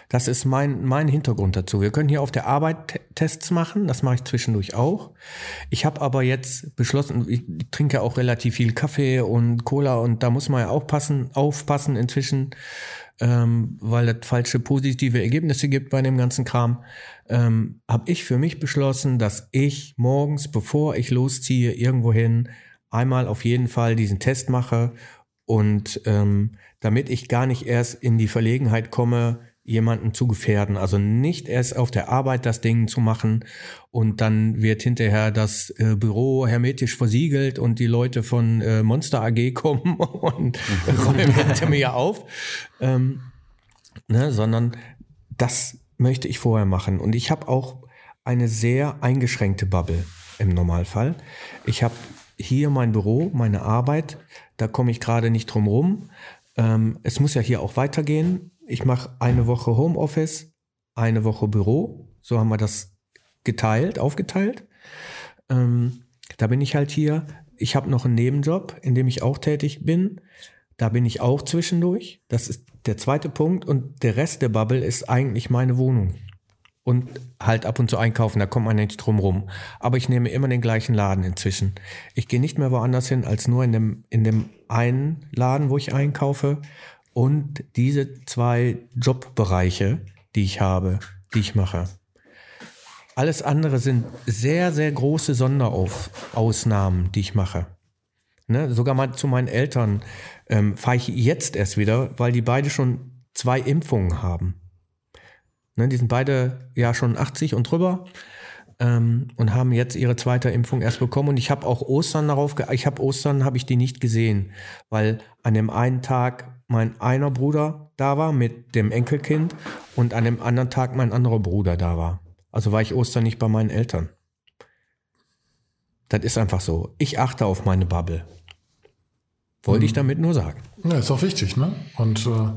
Das ist mein, mein Hintergrund dazu. Wir können hier auf der Arbeit Te- Tests machen, das mache ich zwischendurch auch. Ich habe aber jetzt beschlossen, ich trinke auch relativ viel Kaffee und Cola und da muss man ja auch passen, aufpassen inzwischen, ähm, weil es falsche positive Ergebnisse gibt bei dem ganzen Kram. Ähm, habe ich für mich beschlossen, dass ich morgens, bevor ich losziehe, irgendwohin einmal auf jeden Fall diesen Test mache und ähm, damit ich gar nicht erst in die Verlegenheit komme, jemanden zu gefährden. Also nicht erst auf der Arbeit das Ding zu machen und dann wird hinterher das äh, Büro hermetisch versiegelt und die Leute von äh, Monster AG kommen und räumen hinter mir auf. Ähm, ne, sondern das möchte ich vorher machen. Und ich habe auch eine sehr eingeschränkte Bubble im Normalfall. Ich habe hier mein Büro, meine Arbeit, da komme ich gerade nicht drum rum. Ähm, es muss ja hier auch weitergehen. Ich mache eine Woche Homeoffice, eine Woche Büro. So haben wir das geteilt, aufgeteilt. Ähm, da bin ich halt hier. Ich habe noch einen Nebenjob, in dem ich auch tätig bin. Da bin ich auch zwischendurch. Das ist der zweite Punkt. Und der Rest der Bubble ist eigentlich meine Wohnung. und halt ab und zu einkaufen, da kommt man nicht drum rum. Aber ich nehme immer den gleichen Laden inzwischen. Ich gehe nicht mehr woanders hin, als nur in dem, in dem einen Laden, wo ich einkaufe und diese zwei Jobbereiche, die ich habe, die ich mache. Alles andere sind sehr, sehr große Sonderausnahmen, die ich mache. Ne? Sogar mal zu meinen Eltern ähm, fahre ich jetzt erst wieder, weil die beide schon zwei Impfungen haben. Ne? Die sind beide ja schon 80 und drüber ähm, und haben jetzt ihre zweite Impfung erst bekommen. Und ich habe auch Ostern darauf, ich habe Ostern, habe ich die nicht gesehen, weil an dem einen Tag mein einer Bruder da war mit dem Enkelkind und an dem anderen Tag mein anderer Bruder da war. Also war ich Ostern nicht bei meinen Eltern. Das ist einfach so. Ich achte auf meine Bubble. Wollte ich damit nur sagen. Ja, ist auch wichtig, ne? Und äh,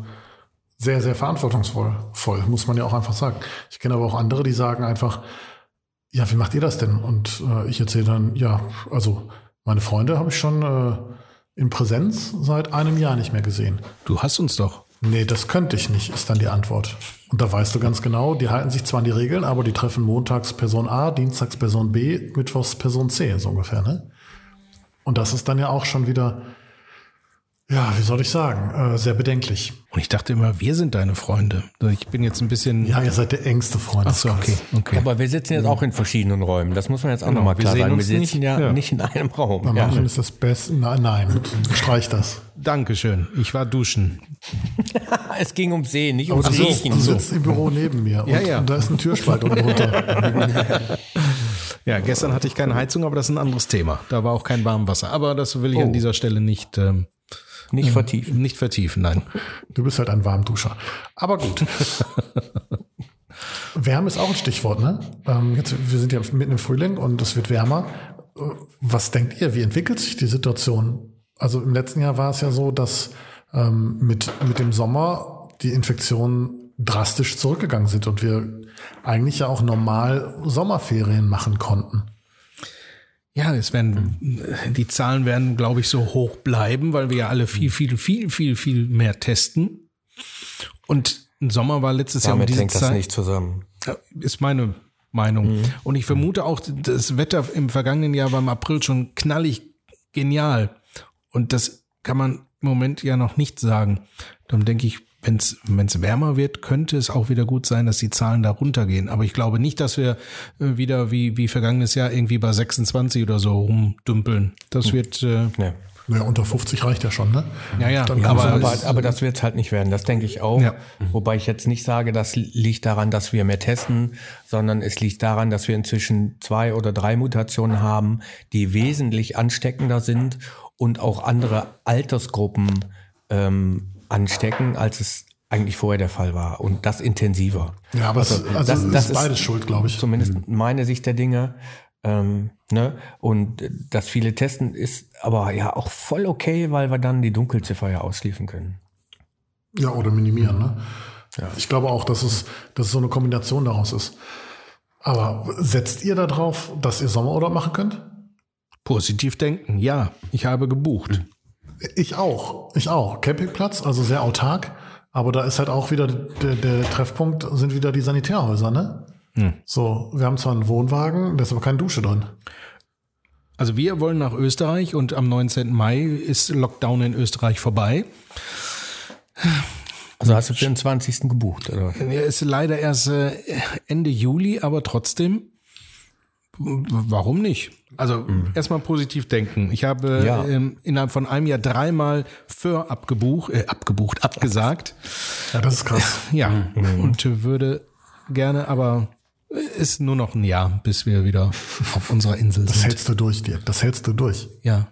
sehr, sehr verantwortungsvoll, voll, muss man ja auch einfach sagen. Ich kenne aber auch andere, die sagen einfach, ja, wie macht ihr das denn? Und äh, ich erzähle dann, ja, also meine Freunde habe ich schon äh, in Präsenz seit einem Jahr nicht mehr gesehen. Du hast uns doch. Nee, das könnte ich nicht, ist dann die Antwort. Und da weißt du ganz genau, die halten sich zwar an die Regeln, aber die treffen montags Person A, dienstags Person B, mittwochs Person C, so ungefähr, ne? Und das ist dann ja auch schon wieder, ja, wie soll ich sagen, äh, sehr bedenklich. Und ich dachte immer, wir sind deine Freunde. Ich bin jetzt ein bisschen. Ja, ihr seid der engste Freund. Ach so, okay, okay. Aber wir sitzen jetzt auch in verschiedenen Räumen. Das muss man jetzt auch Genau, nochmal wir klar sehen sagen. Wir uns sitzen nicht. ja, Ja. nicht in einem Raum. Bei Ja. manchen ist das Beste. Nein, nein, streich das. Dankeschön. Ich war duschen. Es ging um Sehen, nicht Aber ums du sitzt, Riechen. du sitzt im Büro neben mir und, Ja, ja. und da ist ein Türspalt unten drunter. Ja, gestern hatte ich keine Heizung, aber das ist ein anderes Thema. Da war auch kein Warmwasser. Aber das will ich Oh. an dieser Stelle nicht, ähm, Nicht vertiefen. nicht vertiefen. Nein. Du bist halt ein Warmduscher. Aber gut. Wärme ist auch ein Stichwort, ne? Ähm, jetzt, wir sind ja mitten im Frühling und es wird wärmer. Äh, Was denkt ihr, wie entwickelt sich die Situation? Also im letzten Jahr war es ja so, dass ähm, mit, mit dem Sommer die Infektionen drastisch zurückgegangen sind und wir eigentlich ja auch normal Sommerferien machen konnten. Ja, es werden, die Zahlen werden, glaube ich, so hoch bleiben, weil wir ja alle viel, viel, viel, viel, viel mehr testen. Und ein Sommer war letztes Jahr um Damit diese hängt das Zeit. nicht zusammen. Ist meine Meinung. Und ich vermute auch, das Wetter im vergangenen Jahr war im April schon knallig genial. Und das kann man im Moment ja noch nicht sagen. Dann denke ich, wenn es wärmer wird, könnte es auch wieder gut sein, dass die Zahlen da runtergehen. Aber ich glaube nicht, dass wir äh, wieder wie, wie vergangenes Jahr irgendwie bei 26 oder so rumdümpeln. Das wird, äh, Nee. Naja, unter 50 reicht ja schon, ne? ja, ja, ja aber, Aber, es- aber das wird es halt nicht werden, das denke ich auch. Ja. Wobei ich jetzt nicht sage, das liegt daran, dass wir mehr testen, sondern es liegt daran, dass wir inzwischen zwei oder drei Mutationen haben, die wesentlich ansteckender sind und auch andere Altersgruppen ähm, anstecken, als es eigentlich vorher der Fall war. Und das intensiver. Ja, aber es, also das- es das ist ist beides schuld, glaube ich. Zumindest meine Sicht der Dinge. Ähm, ne? Und das viele testen ist aber ja auch voll okay, weil wir dann die Dunkelziffer ja ausschließen können. Ja, oder minimieren. Ne? Ich glaube auch, dass es, dass es so eine Kombination daraus ist. Aber setzt ihr darauf, dass ihr Sommerurlaub machen könnt? positiv denken. Ja, ich habe gebucht. Ich auch. Ich auch. Campingplatz, also sehr autark. Aber da ist halt auch wieder der, der Treffpunkt, sind wieder die Sanitärhäuser, ne? So, wir haben zwar einen Wohnwagen, da ist aber keine Dusche drin. Also wir wollen nach Österreich und am 19. Mai ist Lockdown in Österreich vorbei. Also hast du für den 20. gebucht, oder? Er ist leider erst äh, Ende Juli, aber trotzdem. Warum nicht? Also erstmal positiv denken. Ich habe Ja. ähm, innerhalb von einem Jahr dreimal für abgebucht, äh, abgebucht, abgesagt. Ja, das ist krass. Ja, und würde gerne, aber ist nur noch ein Jahr, bis wir wieder auf unserer Insel Das sind. hältst du durch, Dirk. Das hältst du durch. Ja.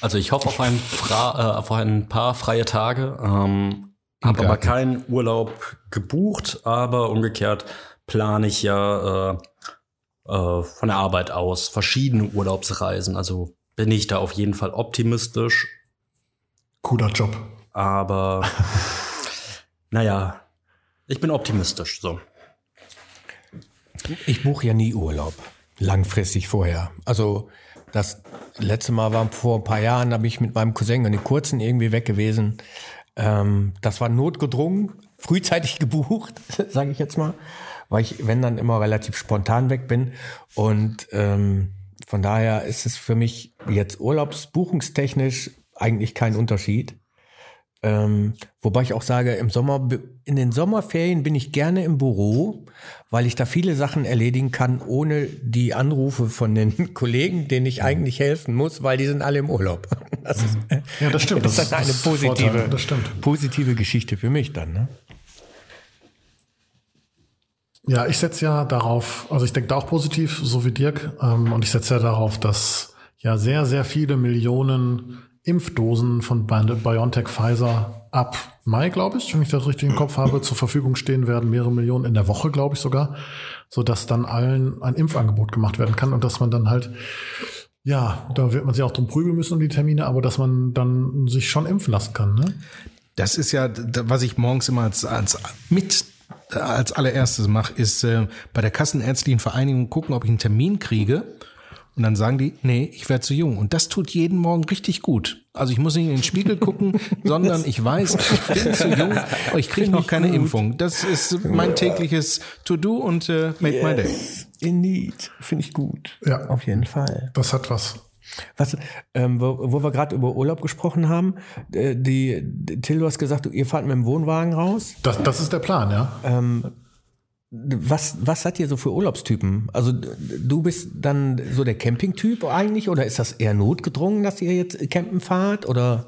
Also ich hoffe auf ein, Fra äh, auf ein paar freie Tage. Ähm, habe aber keinen Urlaub gebucht, aber umgekehrt plane ich ja äh, äh, von der Arbeit aus verschiedene Urlaubsreisen. Also bin ich da auf jeden Fall optimistisch, Cooler Job. aber naja, ich bin optimistisch. So. Ich buche ja nie Urlaub. Langfristig vorher. Also das letzte Mal war vor ein paar Jahren, da bin ich mit meinem Cousin in den kurzen irgendwie weg gewesen. Ähm, das war notgedrungen, frühzeitig gebucht, sage ich jetzt mal. Weil ich, wenn dann immer relativ spontan weg bin. Und ähm, von daher ist es für mich jetzt urlaubsbuchungstechnisch eigentlich kein Unterschied. Ähm, wobei ich auch sage, im Sommer, in den Sommerferien bin ich gerne im Büro, weil ich da viele Sachen erledigen kann, ohne die Anrufe von den Kollegen, denen ich eigentlich helfen muss, weil die sind alle im Urlaub. Das ist, Ja, das stimmt. Das ist eine positive, positive Geschichte für mich dann. Ne? Ja, ich setze ja darauf, also ich denke da auch positiv, so wie Dirk, ähm, und ich setze ja darauf, dass ja sehr, sehr viele Millionen Impfdosen von Bi- BioNTech Pfizer ab Mai, glaube ich, wenn ich das richtig im Kopf habe, zur Verfügung stehen werden, mehrere Millionen in der Woche, glaube ich sogar, so dass dann allen ein Impfangebot gemacht werden kann und dass man dann halt ja, da wird man sich auch drum prügeln müssen um die Termine, aber dass man dann sich schon impfen lassen kann, ne? Das ist ja, was ich morgens immer als, als mit als allererstes mache, ist äh, bei der Kassenärztlichen Vereinigung gucken, ob ich einen Termin kriege. Und dann sagen die, nee, ich werde zu jung. Und das tut jeden Morgen richtig gut. Also ich muss nicht in den Spiegel gucken, sondern ich weiß, ich bin zu jung, aber ich kriege noch keine Impfung. Das ist mein tägliches To-Do und äh, make my day. Indeed, finde ich gut. Ja. Auf jeden Fall. Das hat was. Was, ähm, wo, wo wir gerade über Urlaub gesprochen haben, äh, die, die, Till, du hast gesagt, ihr fahrt mit dem Wohnwagen raus. Das, das ist der Plan, ja. Was, was seid ihr so für Urlaubstypen? Also du bist dann so der Campingtyp eigentlich oder ist das eher notgedrungen, dass ihr jetzt campen fahrt oder?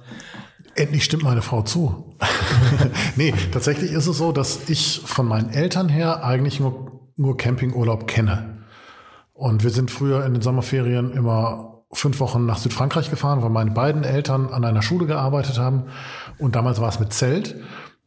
Endlich stimmt meine Frau zu. nee, tatsächlich ist es so, dass ich von meinen Eltern her eigentlich nur, nur Campingurlaub kenne. Und wir sind früher in den Sommerferien immer fünf Wochen nach Südfrankreich gefahren, weil meine beiden Eltern an einer Schule gearbeitet haben. Und damals war es mit Zelt.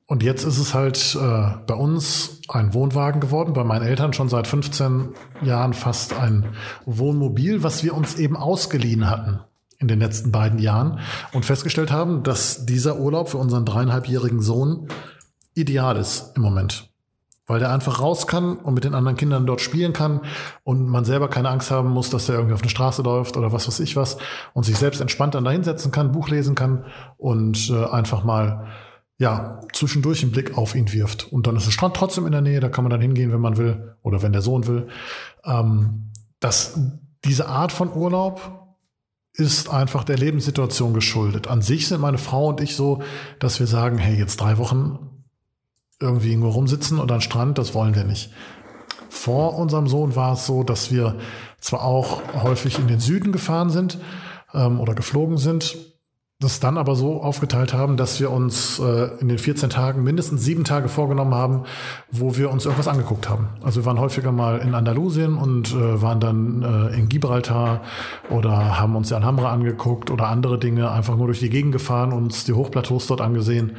Und jetzt ist es halt äh, bei uns ein Wohnwagen geworden, bei meinen Eltern schon seit 15 Jahren fast ein Wohnmobil, was wir uns eben ausgeliehen hatten in den letzten beiden Jahren und festgestellt haben, dass dieser Urlaub für unseren dreieinhalbjährigen Sohn ideal ist im Moment. Weil der einfach raus kann und mit den anderen Kindern dort spielen kann und man selber keine Angst haben muss, dass der irgendwie auf eine Straße läuft oder was weiß ich was und sich selbst entspannt dann da hinsetzen kann, Buch lesen kann und äh, einfach mal ja, zwischendurch einen Blick auf ihn wirft. Und dann ist der Strand trotzdem in der Nähe, da kann man dann hingehen, wenn man will oder wenn der Sohn will. Ähm, das, diese Art von Urlaub ist einfach der Lebenssituation geschuldet. An sich sind meine Frau und ich so, dass wir sagen, hey, jetzt drei Wochen irgendwie irgendwo rumsitzen oder am Strand, das wollen wir nicht. Vor unserem Sohn war es so, dass wir zwar auch häufig in den Süden gefahren sind ähm, oder geflogen sind, das dann aber so aufgeteilt haben, dass wir uns äh, in den 14 Tagen mindestens sieben Tage vorgenommen haben, wo wir uns irgendwas angeguckt haben. Also wir waren häufiger mal in Andalusien und äh, waren dann äh, in Gibraltar oder haben uns die Alhambra angeguckt oder andere Dinge, einfach nur durch die Gegend gefahren, uns die Hochplateaus dort angesehen.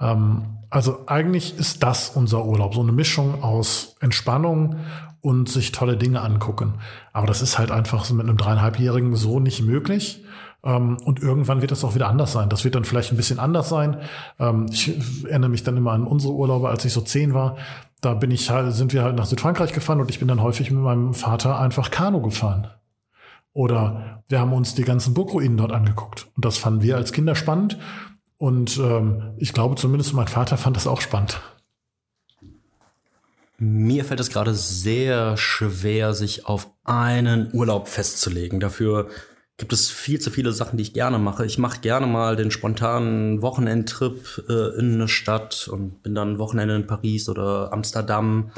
Ähm, also eigentlich ist das unser Urlaub, so eine Mischung aus Entspannung und sich tolle Dinge angucken. Aber das ist halt einfach mit einem dreieinhalbjährigen so nicht möglich. Ähm, und irgendwann wird das auch wieder anders sein. Das wird dann vielleicht ein bisschen anders sein. Ähm, ich erinnere mich dann immer an unsere Urlaube, als ich so zehn war. Da bin ich halt, sind wir halt nach Südfrankreich gefahren und ich bin dann häufig mit meinem Vater einfach Kanu gefahren. Oder wir haben uns die ganzen Burgruinen dort angeguckt. Und das fanden wir als Kinder spannend. Und ähm, ich glaube zumindest mein Vater fand das auch spannend. Mir fällt es gerade sehr schwer, sich auf einen Urlaub festzulegen. Dafür gibt es viel zu viele Sachen, die ich gerne mache. Ich mache gerne mal den spontanen Wochenendtrip äh, in eine Stadt und bin dann Wochenende in Paris oder Amsterdam.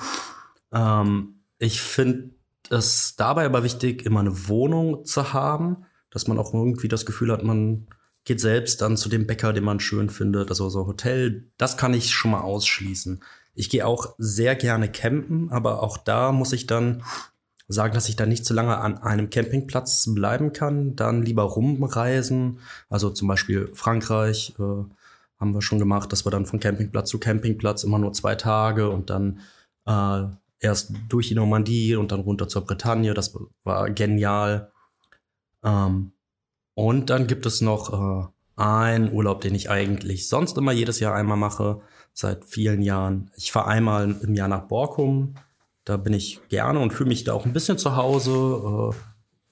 Ähm, ich finde es dabei aber wichtig, immer eine Wohnung zu haben, dass man auch irgendwie das Gefühl hat, man geht selbst dann zu dem Bäcker, den man schön findet, also so Hotel. Das kann ich schon mal ausschließen. Ich gehe auch sehr gerne campen, aber auch da muss ich dann sagen, dass ich da nicht zu lange an einem Campingplatz bleiben kann, dann lieber rumreisen. Also zum Beispiel Frankreich äh, haben wir schon gemacht, dass wir dann von Campingplatz zu Campingplatz immer nur zwei Tage und dann äh, erst durch die Normandie und dann runter zur Bretagne. Das war genial. Ähm, und dann gibt es noch äh, einen Urlaub, den ich eigentlich sonst immer jedes Jahr einmal mache, seit vielen Jahren. Ich fahre einmal im Jahr nach Borkum. Da bin ich gerne und fühle mich da auch ein bisschen zu Hause. Äh,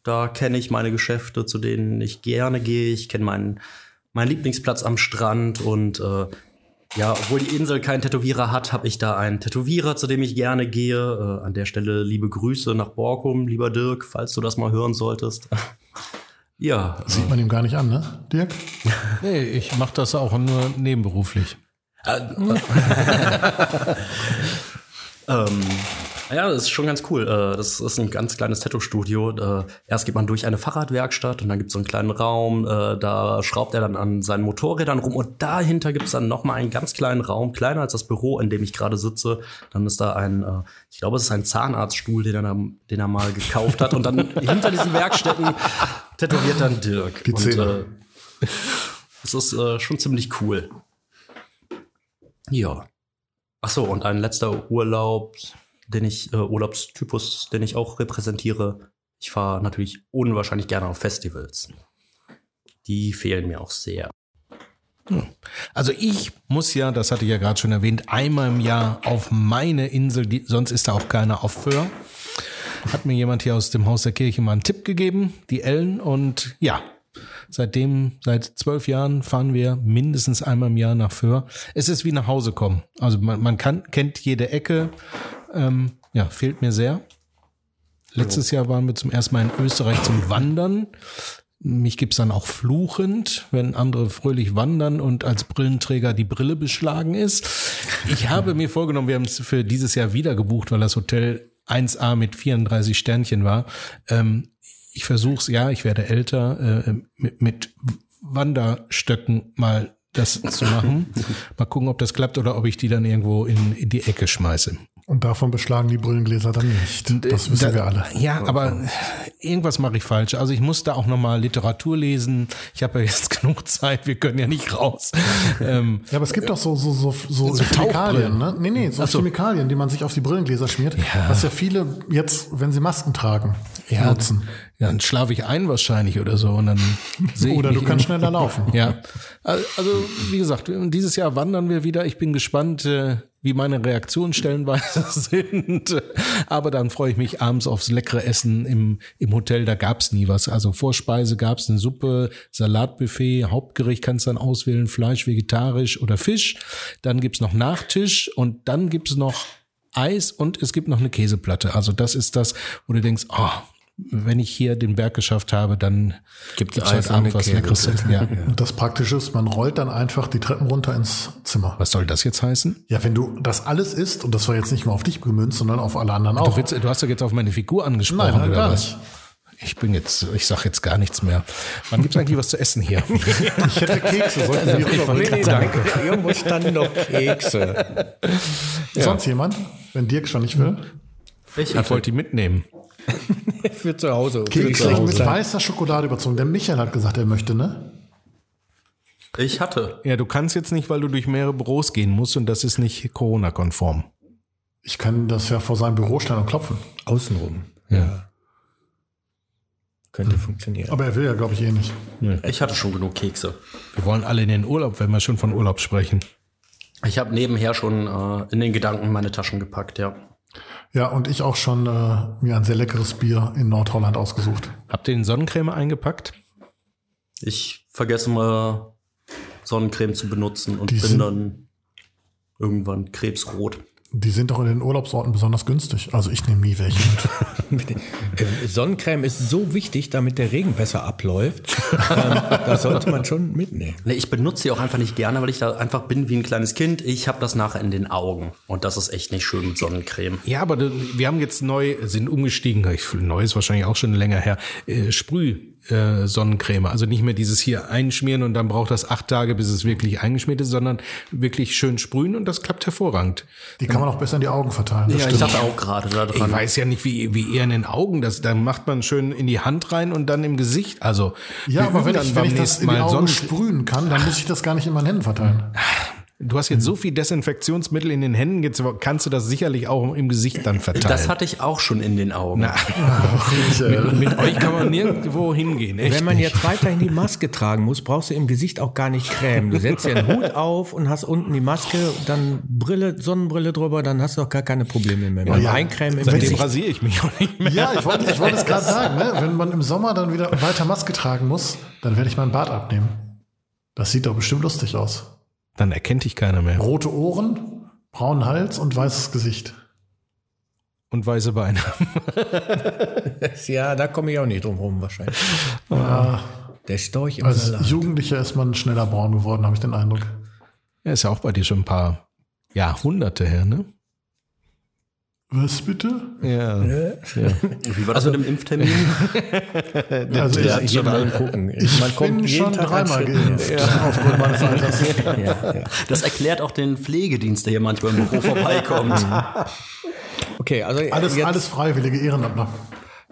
da kenne ich meine Geschäfte, zu denen ich gerne gehe. Ich kenne meinen, meinen Lieblingsplatz am Strand und äh, Ja, obwohl die Insel keinen Tätowierer hat, habe ich da einen Tätowierer, zu dem ich gerne gehe. Äh, an der Stelle liebe Grüße nach Borkum, lieber Dirk, falls du das mal hören solltest. ja, Sieht man ihm gar nicht an, ne, Dirk? Nee, ich mache das auch nur nebenberuflich. Ähm, ja, das ist schon ganz cool. Äh, Das ist ein ganz kleines Tattoo-Studio. Äh, Erst geht man durch eine Fahrradwerkstatt und dann gibt es so einen kleinen Raum. äh, Da schraubt er dann an seinen Motorrädern rum und dahinter gibt es dann noch mal einen ganz kleinen Raum, kleiner als das Büro, in dem ich gerade sitze. Dann ist da ein, ich glaube, es ist ein Zahnarztstuhl, den er, den er mal gekauft hat. Und dann hinter diesen Werkstätten tätowiert dann Dirk. Die und, Zähne. äh, Das ist äh, schon ziemlich cool. Ja. Ach so, und ein letzter Urlaub, den ich, äh, Urlaubstypus, den ich auch repräsentiere. Ich fahre natürlich unwahrscheinlich gerne auf Festivals. Die fehlen mir auch sehr. Also ich muss ja, das hatte ich ja gerade schon erwähnt, einmal im Jahr auf meine Insel, die, sonst ist da auch keiner auf Föhr. Hat mir jemand hier aus dem Haus der Kirche mal einen Tipp gegeben, die Ellen. Und ja, seitdem, seit zwölf Jahren fahren wir mindestens einmal im Jahr nach Föhr. Es ist wie nach Hause kommen. Also man, man kann, kennt jede Ecke. Ähm, ja, fehlt mir sehr. Letztes Jahr waren wir zum ersten Mal in Österreich zum Wandern. Mich gibt's dann auch fluchend, wenn andere fröhlich wandern und als Brillenträger die Brille beschlagen ist. Ich habe mir vorgenommen, wir haben es für dieses Jahr wieder gebucht, weil das Hotel 1A mit 34 Sternchen war. Ähm, ich versuch's, ja, ich werde älter, äh, mit, mit Wanderstöcken mal das zu machen. Mal gucken, ob das klappt oder ob ich die dann irgendwo in, in die Ecke schmeiße. Und davon beschlagen die Brillengläser dann nicht. Das wissen Da- wir alle. Ja, aber irgendwas mache ich falsch. Also ich muss da auch nochmal Literatur lesen. Ich habe ja jetzt genug Zeit, wir können ja nicht raus. ähm, Ja, aber es gibt doch so, so, so, so, So Chemikalien, ne? Nee, nee, so, so. Chemikalien, die man sich auf die Brillengläser schmiert, Ja. was ja viele jetzt, wenn sie Masken tragen, ja, nutzen. ja, dann schlafe ich ein wahrscheinlich oder so und dann sehe Oder du kannst schneller laufen. Ja, also wie gesagt, dieses Jahr wandern wir wieder. Ich bin gespannt, äh, wie meine Reaktionen stellenweise sind. Aber dann freue ich mich abends aufs leckere Essen im, im Hotel. Da gab's nie was. Also Vorspeise gab's eine Suppe, Salatbuffet, Hauptgericht kannst dann auswählen, Fleisch, vegetarisch oder Fisch. Dann gibt's noch Nachtisch und dann gibt's noch Eis und es gibt noch eine Käseplatte. Also das ist das, wo du denkst, oh, wenn ich hier den Berg geschafft habe, dann Gibt's gibt's Eis heute Abend was. Leckeres. Ja. Und das Praktische ist, man rollt dann einfach die Treppen runter ins Zimmer. Was soll das jetzt heißen? Ja, wenn du das alles isst, und das war jetzt nicht nur auf dich gemünzt, sondern auf alle anderen Du, auch. willst, du hast doch jetzt auf meine Figur angesprochen, Nein, nein, oder gar was? nicht. Ich bin jetzt, ich sag jetzt gar nichts mehr. Wann gibt's eigentlich was zu essen hier? Ich hätte Kekse, sollten wir rüber. Nee, nee, danke. Irgendwo standen doch Kekse. Sonst jemand, wenn Dirk schon nicht will? Ich Ich wollte die mitnehmen. Für zu Hause. Kekse mit weißer Schokolade überzogen. Der Michael hat gesagt, er möchte, ne? ich hatte. Ja, du kannst jetzt nicht, weil du durch mehrere Büros gehen musst und das ist nicht Corona-konform. Ich kann das ja vor seinem Büro stellen und klopfen. Außenrum. Ja. Könnte funktionieren. Aber er will ja, glaube ich, eh nicht. Ich hatte schon genug Kekse. Wir wollen alle in den Urlaub, wenn wir schon von Urlaub sprechen. Ich habe nebenher schon äh, in den Gedanken meine Taschen gepackt, ja. Ja, und ich auch schon äh, mir ein sehr leckeres Bier in Nordholland ausgesucht. Habt ihr den Sonnencreme eingepackt? Ich vergesse mal Sonnencreme zu benutzen und Die bin dann irgendwann krebsrot. Die sind doch in den Urlaubsorten besonders günstig. Also ich nehme nie welche mit. Äh, Sonnencreme ist so wichtig, damit der Regen besser abläuft. ähm, das sollte man schon mitnehmen. Nee, ich benutze sie auch einfach nicht gerne, weil ich da einfach bin wie ein kleines Kind. Ich habe das nachher in den Augen. Und das ist echt nicht schön mit Sonnencreme. Ja, aber wir haben jetzt neu, sind umgestiegen, ich, neu ist wahrscheinlich auch schon länger her, äh, Sprüh. Äh, Sonnencreme. Also nicht mehr dieses hier einschmieren und dann braucht das acht Tage, bis es wirklich eingeschmiert ist, sondern wirklich schön sprühen und das klappt hervorragend. Die kann man auch besser in die Augen verteilen. Das Ja, ich stimmt. dachte auch gerade da Ich weiß ja nicht, wie, wie eher in den Augen. Das, da macht man schön in die Hand rein und dann im Gesicht. Also ja, aber wenn dann ich, beim wenn ich das nächsten in die Mal Augen Sonnen- sprühen kann, dann muss ich das gar nicht in meinen Händen verteilen. Du hast jetzt so viel Desinfektionsmittel in den Händen, jetzt kannst du das sicherlich auch im Gesicht dann verteilen. Das hatte ich auch schon in den Augen. mit, mit euch kann man nirgendwo hingehen. Echt Wenn man nicht. jetzt weiterhin die Maske tragen muss, brauchst du im Gesicht auch gar nicht Creme. Du setzt dir einen Hut auf und hast unten die Maske, dann Brille, Sonnenbrille drüber, dann hast du auch gar keine Probleme mehr. Beim ja. Eincremen im Gesicht. rasiere ich mich auch nicht mehr. Ja, ich wollte, ich wollte es gerade sagen, ne? wenn man im Sommer dann wieder weiter Maske tragen muss, dann werde ich meinen Bart abnehmen. Das sieht doch bestimmt lustig aus. Dann erkennt dich keiner mehr. Rote Ohren, braunen Hals und weißes Gesicht. Und weiße Beine. Ja, da komme ich auch nicht drum rum wahrscheinlich. Ja, Der Storch im als Salat. Jugendlicher ist man schneller braun geworden, habe ich den Eindruck. Ja, ist ja auch bei dir schon ein paar Jahrhunderte her, ne? Was bitte? Ja. Wie war das mit dem Impftermin? Also ich, Ja, hier mal gucken. ich Man bin schon Tag dreimal geimpft, aufgrund meines Alters. Ja, ja. Das erklärt auch den Pflegedienst, der hier manchmal im Büro vorbeikommt. Okay, also Alles, jetzt, alles freiwillige Ehrenamtler.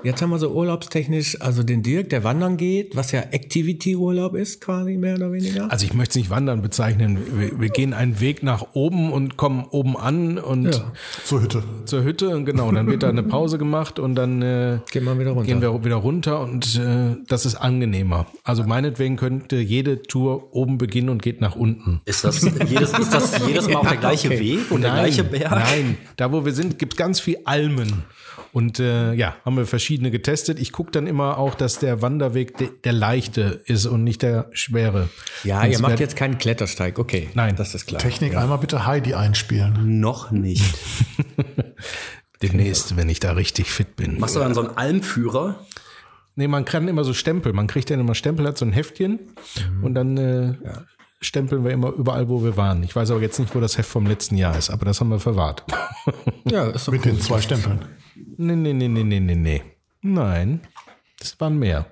Jetzt haben wir so urlaubstechnisch, also den Dirk, der wandern geht, was ja Activity-Urlaub ist, quasi mehr oder weniger. Also ich möchte es nicht wandern bezeichnen. Wir, wir gehen einen Weg nach oben und kommen oben an und Ja. Zur Hütte. zur Hütte und genau, dann wird da eine Pause gemacht und dann äh, Gehen wir wieder runter. gehen wir wieder runter und äh, das ist angenehmer. Also meinetwegen könnte jede Tour oben beginnen und geht nach unten. Ist das jedes, ist das jedes Mal auch der gleiche okay. Weg und der gleiche Berg? Nein, da wo wir sind, gibt ganz viel Almen. Und äh, ja, haben wir verschiedene getestet. Ich gucke dann immer auch, dass der Wanderweg de, der leichte ist und nicht der schwere. ja, Sonst ihr macht jetzt keinen Klettersteig, okay. Nein. Das ist klar. Technik, einmal bitte Heidi einspielen. Noch nicht. demnächst, wenn ich da richtig fit bin. Machst du dann so einen Almführer? Nee, man kann immer so Stempel. Man kriegt dann immer Stempel, hat so ein Heftchen und dann äh, stempeln wir immer überall, wo wir waren. Ich weiß aber jetzt nicht, wo das Heft vom letzten Jahr ist, aber das haben wir verwahrt. Ja, ist doch Mit den zwei Stempeln. Nee, nee, nee, nee, nee, nee, nee. Nein, das waren mehr.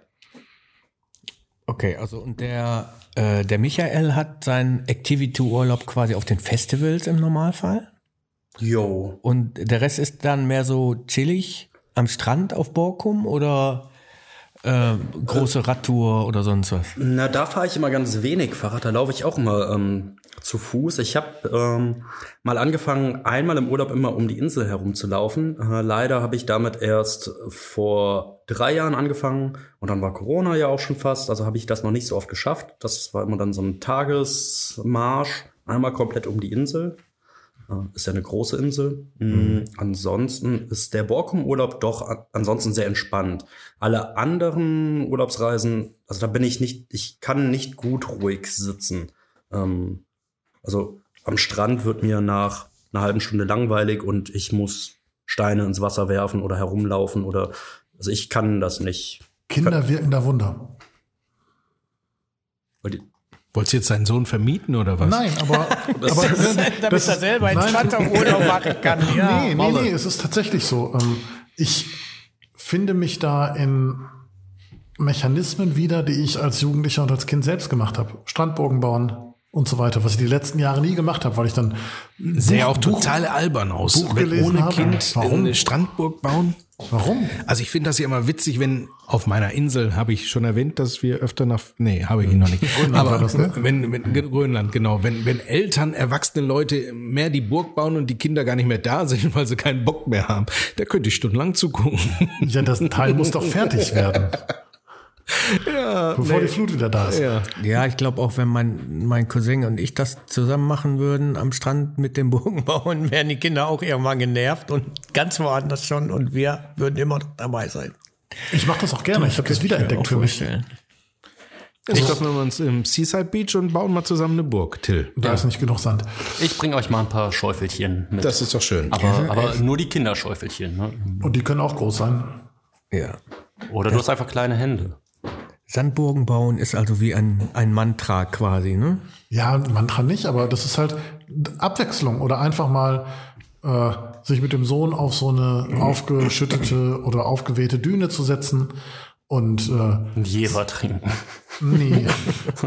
Okay, also und der, äh, der Michael hat seinen Activity-Urlaub quasi auf den Festivals im Normalfall. Jo. Und der Rest ist dann mehr so chillig am Strand auf Borkum oder äh, große Radtour oder sonst was? Na, da fahre ich immer ganz wenig Fahrrad. Da laufe ich auch immer ähm, zu Fuß. Ich habe ähm, mal angefangen, einmal im Urlaub immer um die Insel herumzulaufen. Äh, leider habe ich damit erst vor drei Jahren angefangen und dann war Corona ja auch schon fast. Also habe ich das noch nicht so oft geschafft. Das war immer dann so ein Tagesmarsch, einmal komplett um die Insel. Ist ja eine große Insel. Mhm. Ansonsten ist der Borkum-Urlaub doch ansonsten sehr entspannt. Alle anderen Urlaubsreisen, also da bin ich nicht, ich kann nicht gut ruhig sitzen. Ähm, also am Strand wird mir nach einer halben Stunde langweilig und ich muss Steine ins Wasser werfen oder herumlaufen oder, also ich kann das nicht. Kinder wirken da Wunder. Wolltest du jetzt deinen Sohn vermieten oder was? Nein, aber, aber Damit das er selber einen nein. Strandurlaub machen kann. Ja, nee, nee, nee, es ist tatsächlich so. Ähm, Ich finde mich da in Mechanismen wieder, die ich als Jugendlicher und als Kind selbst gemacht habe. Strandburgen bauen und so weiter, was ich die letzten Jahre nie gemacht habe, weil ich dann Sähe auch total albern aus. Buch Wenn gelesen ohne habe. Kind Warum? eine Strandburg bauen. Warum? Also ich finde das ja immer witzig, wenn auf meiner Insel, habe ich schon erwähnt, dass wir öfter nach, nee, habe ich noch nicht. Aber war das, ne? wenn, wenn, Grönland, genau, wenn, wenn Eltern, erwachsene Leute mehr die Burg bauen und die Kinder gar nicht mehr da sind, weil sie keinen Bock mehr haben, da könnte ich stundenlang zugucken. Ja, das Teil muss doch fertig werden. Bevor die Flut wieder da ist. Ja. Ja, ich glaube auch, wenn mein, mein Cousin und ich das zusammen machen würden am Strand mit dem Bogen bauen, wären die Kinder auch irgendwann genervt und ganz woanders schon und wir würden immer noch dabei sein. Ich mache das auch gerne. Ich habe das wiederentdeckt für mich. Jetzt treffen wir uns im Seaside Beach und bauen mal zusammen eine Burg, Till. Da ist nicht genug Sand. ich bringe euch mal ein paar Schäufelchen mit. Das ist doch schön. aber, aber nur die Kinderschäufelchen. Ne? Und die können auch groß sein. Ja. Oder du hast einfach kleine Hände. Sandburgen bauen ist also wie ein, ein Mantra quasi, ne? Ja, Mantra nicht, aber das ist halt Abwechslung oder einfach mal äh, sich mit dem Sohn auf so eine aufgeschüttete oder aufgewehte Düne zu setzen und äh, Ein Jever trinken. nee,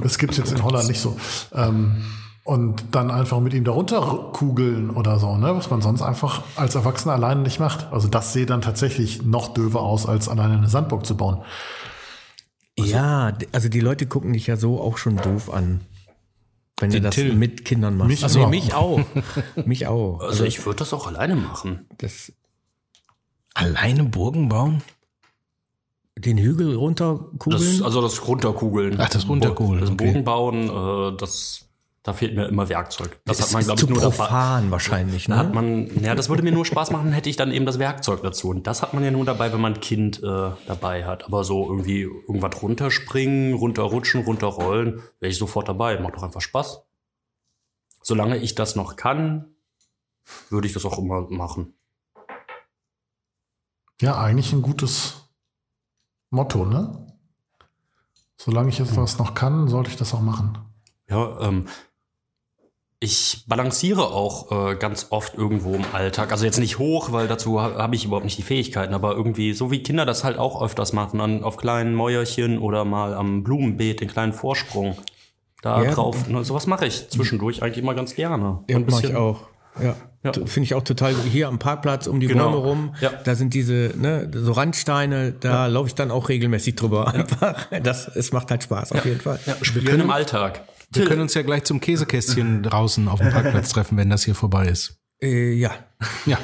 das gibt's jetzt in Holland nicht so. Ähm, und dann einfach mit ihm darunter kugeln oder so, ne? was man sonst einfach als Erwachsener alleine nicht macht. Also das sehe dann tatsächlich noch döver aus, als alleine eine Sandburg zu bauen. Ja, d- also die Leute gucken dich ja so auch schon doof an. Wenn du das Till. mit Kindern machst. Mich also überhaupt mich auch. mich auch. Also ich würde das auch alleine machen. Das, Alleine Burgen bauen? den Hügel runterkugeln. Das, also das Runterkugeln. Ach, das Runterkugeln, Das okay. Bogen bauen, äh, das, da fehlt mir immer Werkzeug. Das ist, hat man, glaube zu ich, nur dabei. profan wahrscheinlich, Da hat ne? man, ja, das würde mir nur Spaß machen, hätte ich dann eben das Werkzeug dazu. Und das hat man ja nur dabei, wenn man ein Kind äh, dabei hat. Aber so irgendwie irgendwas runterspringen, runterrutschen, runterrollen, wäre ich sofort dabei. Macht doch einfach Spaß. solange ich das noch kann, würde ich das auch immer machen. Ja, eigentlich ein gutes Motto, ne? Solange ich etwas noch kann, sollte ich das auch machen. Ja, ähm, ich balanciere auch äh, ganz oft irgendwo im Alltag. Also jetzt nicht hoch, weil dazu ha habe ich überhaupt nicht die Fähigkeiten, aber irgendwie, so wie Kinder das halt auch öfters machen, an, auf kleinen Mäuerchen oder mal am Blumenbeet, den kleinen Vorsprung. Da Ja. drauf. Ne, sowas mache ich zwischendurch eigentlich immer ganz gerne. Ja, Ein mach ich auch. Ja. Ja. Finde ich auch total hier am Parkplatz um die Genau. Bäume rum. Ja. Da sind diese, ne, so Randsteine, da laufe ich dann auch regelmäßig drüber. Einfach. Das, es macht halt Spaß, auf jeden Fall. Ja, spielen im Alltag. Wir können uns ja gleich zum Käsekästchen draußen auf dem Parkplatz treffen, wenn das hier vorbei ist. Äh, ja, Ja.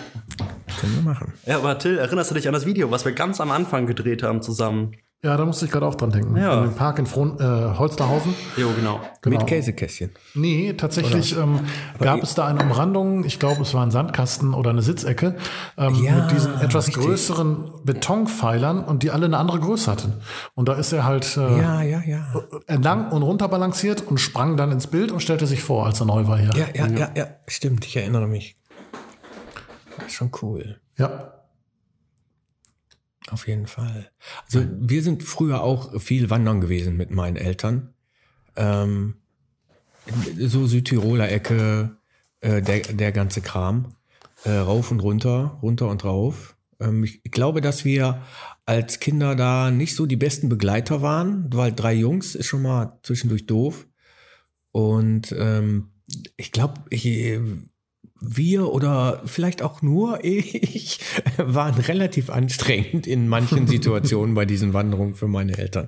können wir machen. Ja, aber Till, erinnerst du dich an das Video, was wir ganz am Anfang gedreht haben zusammen? Ja, da musste ich gerade auch dran denken. Ja. In dem Park in Fron äh, Holsterhausen. Jo, genau. Genau. Mit Käsekästchen. Nee, tatsächlich ähm, gab es da eine Umrandung, ich glaube, es war ein Sandkasten oder eine Sitzecke, ähm, Ja, mit diesen etwas richtig. größeren Betonpfeilern und die alle eine andere Größe hatten. Und da ist er halt äh, Ja, ja, ja. entlang und runter balanciert und sprang dann ins Bild und stellte sich vor, als er neu war hier. Ja, ja, ja, ja, stimmt, ich erinnere mich. Das ist schon cool. ja. Auf jeden Fall. Also wir sind früher auch viel wandern gewesen mit meinen Eltern. Ähm, so Südtiroler Ecke, äh, der, der ganze Kram. Äh, rauf und runter, runter und rauf. Ähm, ich glaube, dass wir als Kinder da nicht so die besten Begleiter waren, weil drei Jungs ist schon mal zwischendurch doof. Und ähm, ich glaube, ich, wir oder vielleicht auch nur ich waren relativ anstrengend in manchen Situationen bei diesen Wanderungen für meine Eltern.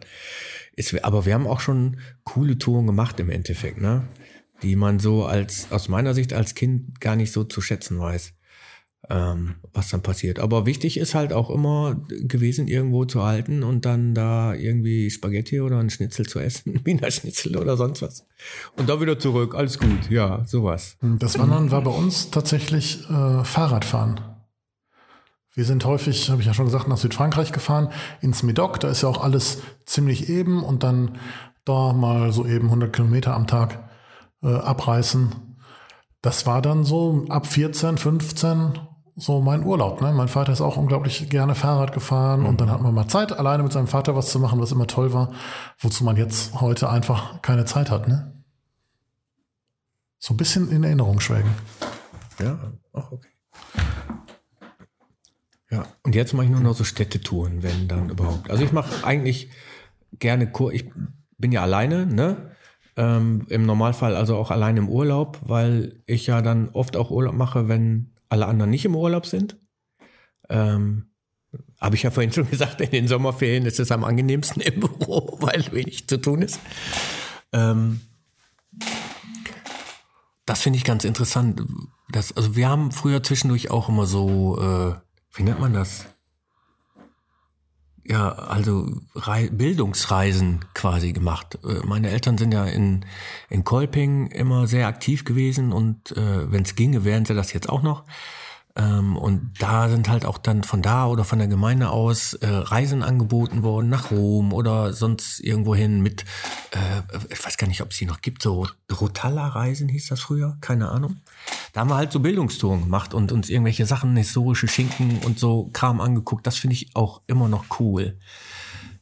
Ist, aber wir haben auch schon coole Touren gemacht im Endeffekt, ne? Die man so als, aus meiner Sicht als Kind gar nicht so zu schätzen weiß, ähm, was dann passiert. Aber wichtig ist halt auch immer gewesen, irgendwo zu halten und dann da irgendwie Spaghetti oder ein Schnitzel zu essen, Wiener Schnitzel oder sonst was. Und dann wieder zurück, alles gut, ja, sowas. Das Wandern war bei uns tatsächlich äh, Fahrradfahren. Wir sind häufig, habe ich ja schon gesagt, nach Südfrankreich gefahren, ins Medoc. Da ist ja auch alles ziemlich eben und dann da mal so eben 100 Kilometer am Tag äh, abreißen. Das war dann so ab 14, 15 so mein Urlaub. Ne? Mein Vater ist auch unglaublich gerne Fahrrad gefahren und dann hat man mal Zeit, alleine mit seinem Vater was zu machen, was immer toll war, wozu man jetzt heute einfach keine Zeit hat. Ne? So ein bisschen in Erinnerung schwelgen. Ja, auch okay. Ja, und jetzt mache ich nur noch so Städtetouren, wenn dann überhaupt. Also ich mache eigentlich gerne Kur. Ich bin ja alleine, ne? Ähm, Im Normalfall also auch alleine im Urlaub, weil ich ja dann oft auch Urlaub mache, wenn alle anderen nicht im Urlaub sind. Ähm, Habe ich ja vorhin schon gesagt, in den Sommerferien ist es am angenehmsten im Büro, weil wenig zu tun ist. Ähm, das finde ich ganz interessant. Das, also wir haben früher zwischendurch auch immer so, äh, wie nennt man das? Ja, also Rei Bildungsreisen quasi gemacht. Äh, Meine Eltern sind ja in, in Kolping immer sehr aktiv gewesen und äh, wenn es ginge, wären sie das jetzt auch noch. Ähm, und da sind halt auch dann von da oder von der Gemeinde aus äh, Reisen angeboten worden nach Rom oder sonst irgendwo hin mit, äh, ich weiß gar nicht, ob es die noch gibt, so Rotalla-Reisen hieß das früher, keine Ahnung. Da haben wir halt so Bildungstouren gemacht und uns irgendwelche Sachen, historische Schinken und so Kram angeguckt. Das finde ich auch immer noch cool.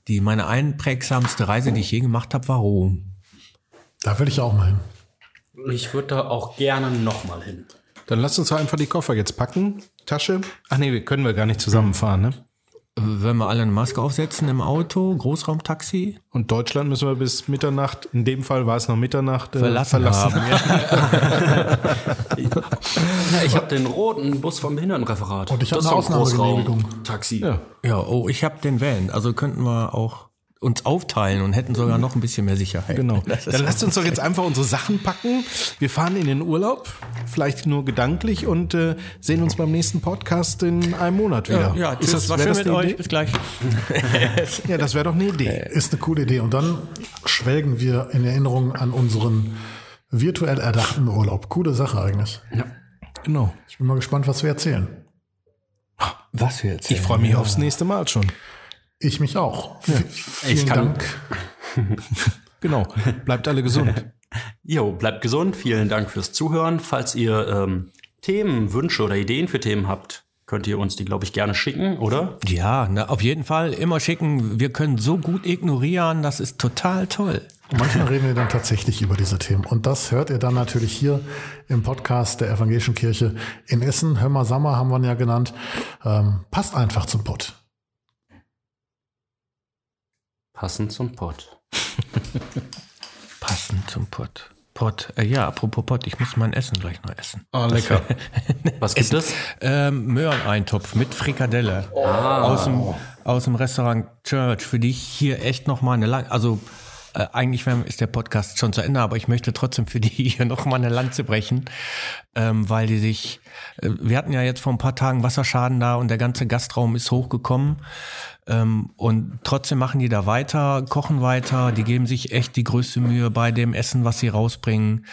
Die, meine einprägsamste Reise, die ich je gemacht habe, war Rom. Da will ich auch mal hin. Ich würde da auch gerne nochmal hin. Dann lass uns doch einfach die Koffer jetzt packen. Tasche. Ach nee, wir können wir gar nicht zusammenfahren, ne? Wenn wir alle eine Maske aufsetzen im Auto, Großraumtaxi, Und Deutschland müssen wir bis Mitternacht, in dem Fall war es noch Mitternacht, äh, verlassen, haben. Ja, ich habe den roten Bus vom Behindertenreferat. Und ich hab Das eine Ausnahmegenehmigung. Großraum-Taxi. Ja. Ja, oh, ich habe den Van. Also könnten wir auch uns aufteilen und hätten sogar noch ein bisschen mehr Sicherheit. Genau. Dann lasst uns doch jetzt einfach unsere Sachen packen. Wir fahren in den Urlaub, vielleicht nur gedanklich und äh, sehen uns beim nächsten Podcast in einem Monat wieder. ja, ja ist das, war schön das mit euch. Idee? Bis gleich. Ja, das wäre doch eine Idee. Ist eine coole Idee. Und dann schwelgen wir in Erinnerung an unseren virtuell erdachten Urlaub. Coole Sache eigentlich. Genau. Ich bin mal gespannt, was wir erzählen. Was wir jetzt? Ich freue mich aufs nächste Mal schon. Ich mich auch. V- Vielen Ich kann- Dank. Genau. Bleibt alle gesund. Jo, bleibt gesund. Vielen Dank fürs Zuhören. Falls ihr ähm, Themen, Wünsche oder Ideen für Themen habt, könnt ihr uns die, glaube ich, gerne schicken, oder? Ja, na, auf jeden Fall immer schicken. Wir können so gut ignorieren, das ist total toll. Manchmal reden wir dann tatsächlich über diese Themen. Und das hört ihr dann natürlich hier im Podcast der Evangelischen Kirche in Essen. Hör mal, Sammer haben wir ihn ja genannt. Ähm, passt einfach zum Pott. Passend zum Pott. Passend zum Pott. Pott, äh, ja, apropos Pott, ich muss mein Essen gleich noch essen. Oh, lecker. Was gibt es? Ähm, Möhreneintopf mit Frikadelle aus, dem, aus dem Restaurant Church, für die ich hier echt noch mal eine lang, also äh, eigentlich ist der Podcast schon zu Ende, aber ich möchte trotzdem für die hier noch mal eine Lanze brechen, ähm, weil die sich, äh, wir hatten ja jetzt vor ein paar Tagen Wasserschaden da und der ganze Gastraum ist hochgekommen. Ähm, und trotzdem machen die da weiter, kochen weiter, die geben sich echt die größte Mühe bei dem Essen, was sie rausbringen.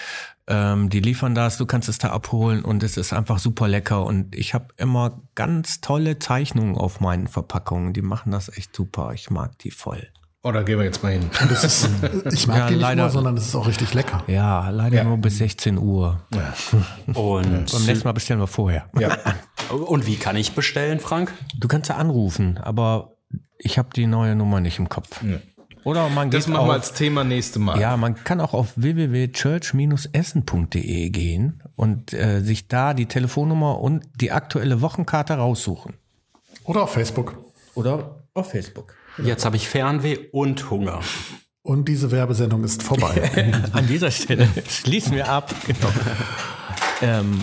Ähm, die liefern das, du kannst es da abholen und es ist einfach super lecker. Und ich habe immer ganz tolle Zeichnungen auf meinen Verpackungen. Die machen das echt super. Ich mag die voll. Oh, da gehen wir jetzt mal hin. Das ist, ich mag Ja, die nicht leider- nur, sondern es ist auch richtig lecker. Ja, leider Ja. nur bis 16 Uhr. Und, Beim nächsten Mal bestellen wir vorher. Ja. und wie kann ich bestellen, Frank? Du kannst ja anrufen, aber ich habe die neue Nummer nicht im Kopf. Oder man geht Das machen wir als Thema nächste Mal. Ja, man kann auch auf www.church-essen.de gehen und äh, sich da die Telefonnummer und die aktuelle Wochenkarte raussuchen. Oder auf Facebook. Oder auf Facebook. Jetzt habe ich Fernweh und Hunger. Und diese Werbesendung ist vorbei. An dieser Stelle schließen wir ab. Genau. ähm,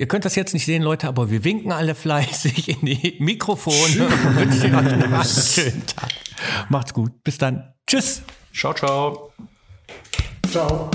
ihr könnt das jetzt nicht sehen, Leute, aber wir winken alle fleißig in die Mikrofone und wünschen euch noch einen schönen Tag. Macht's gut. Bis dann. Tschüss. Ciao, ciao. Ciao.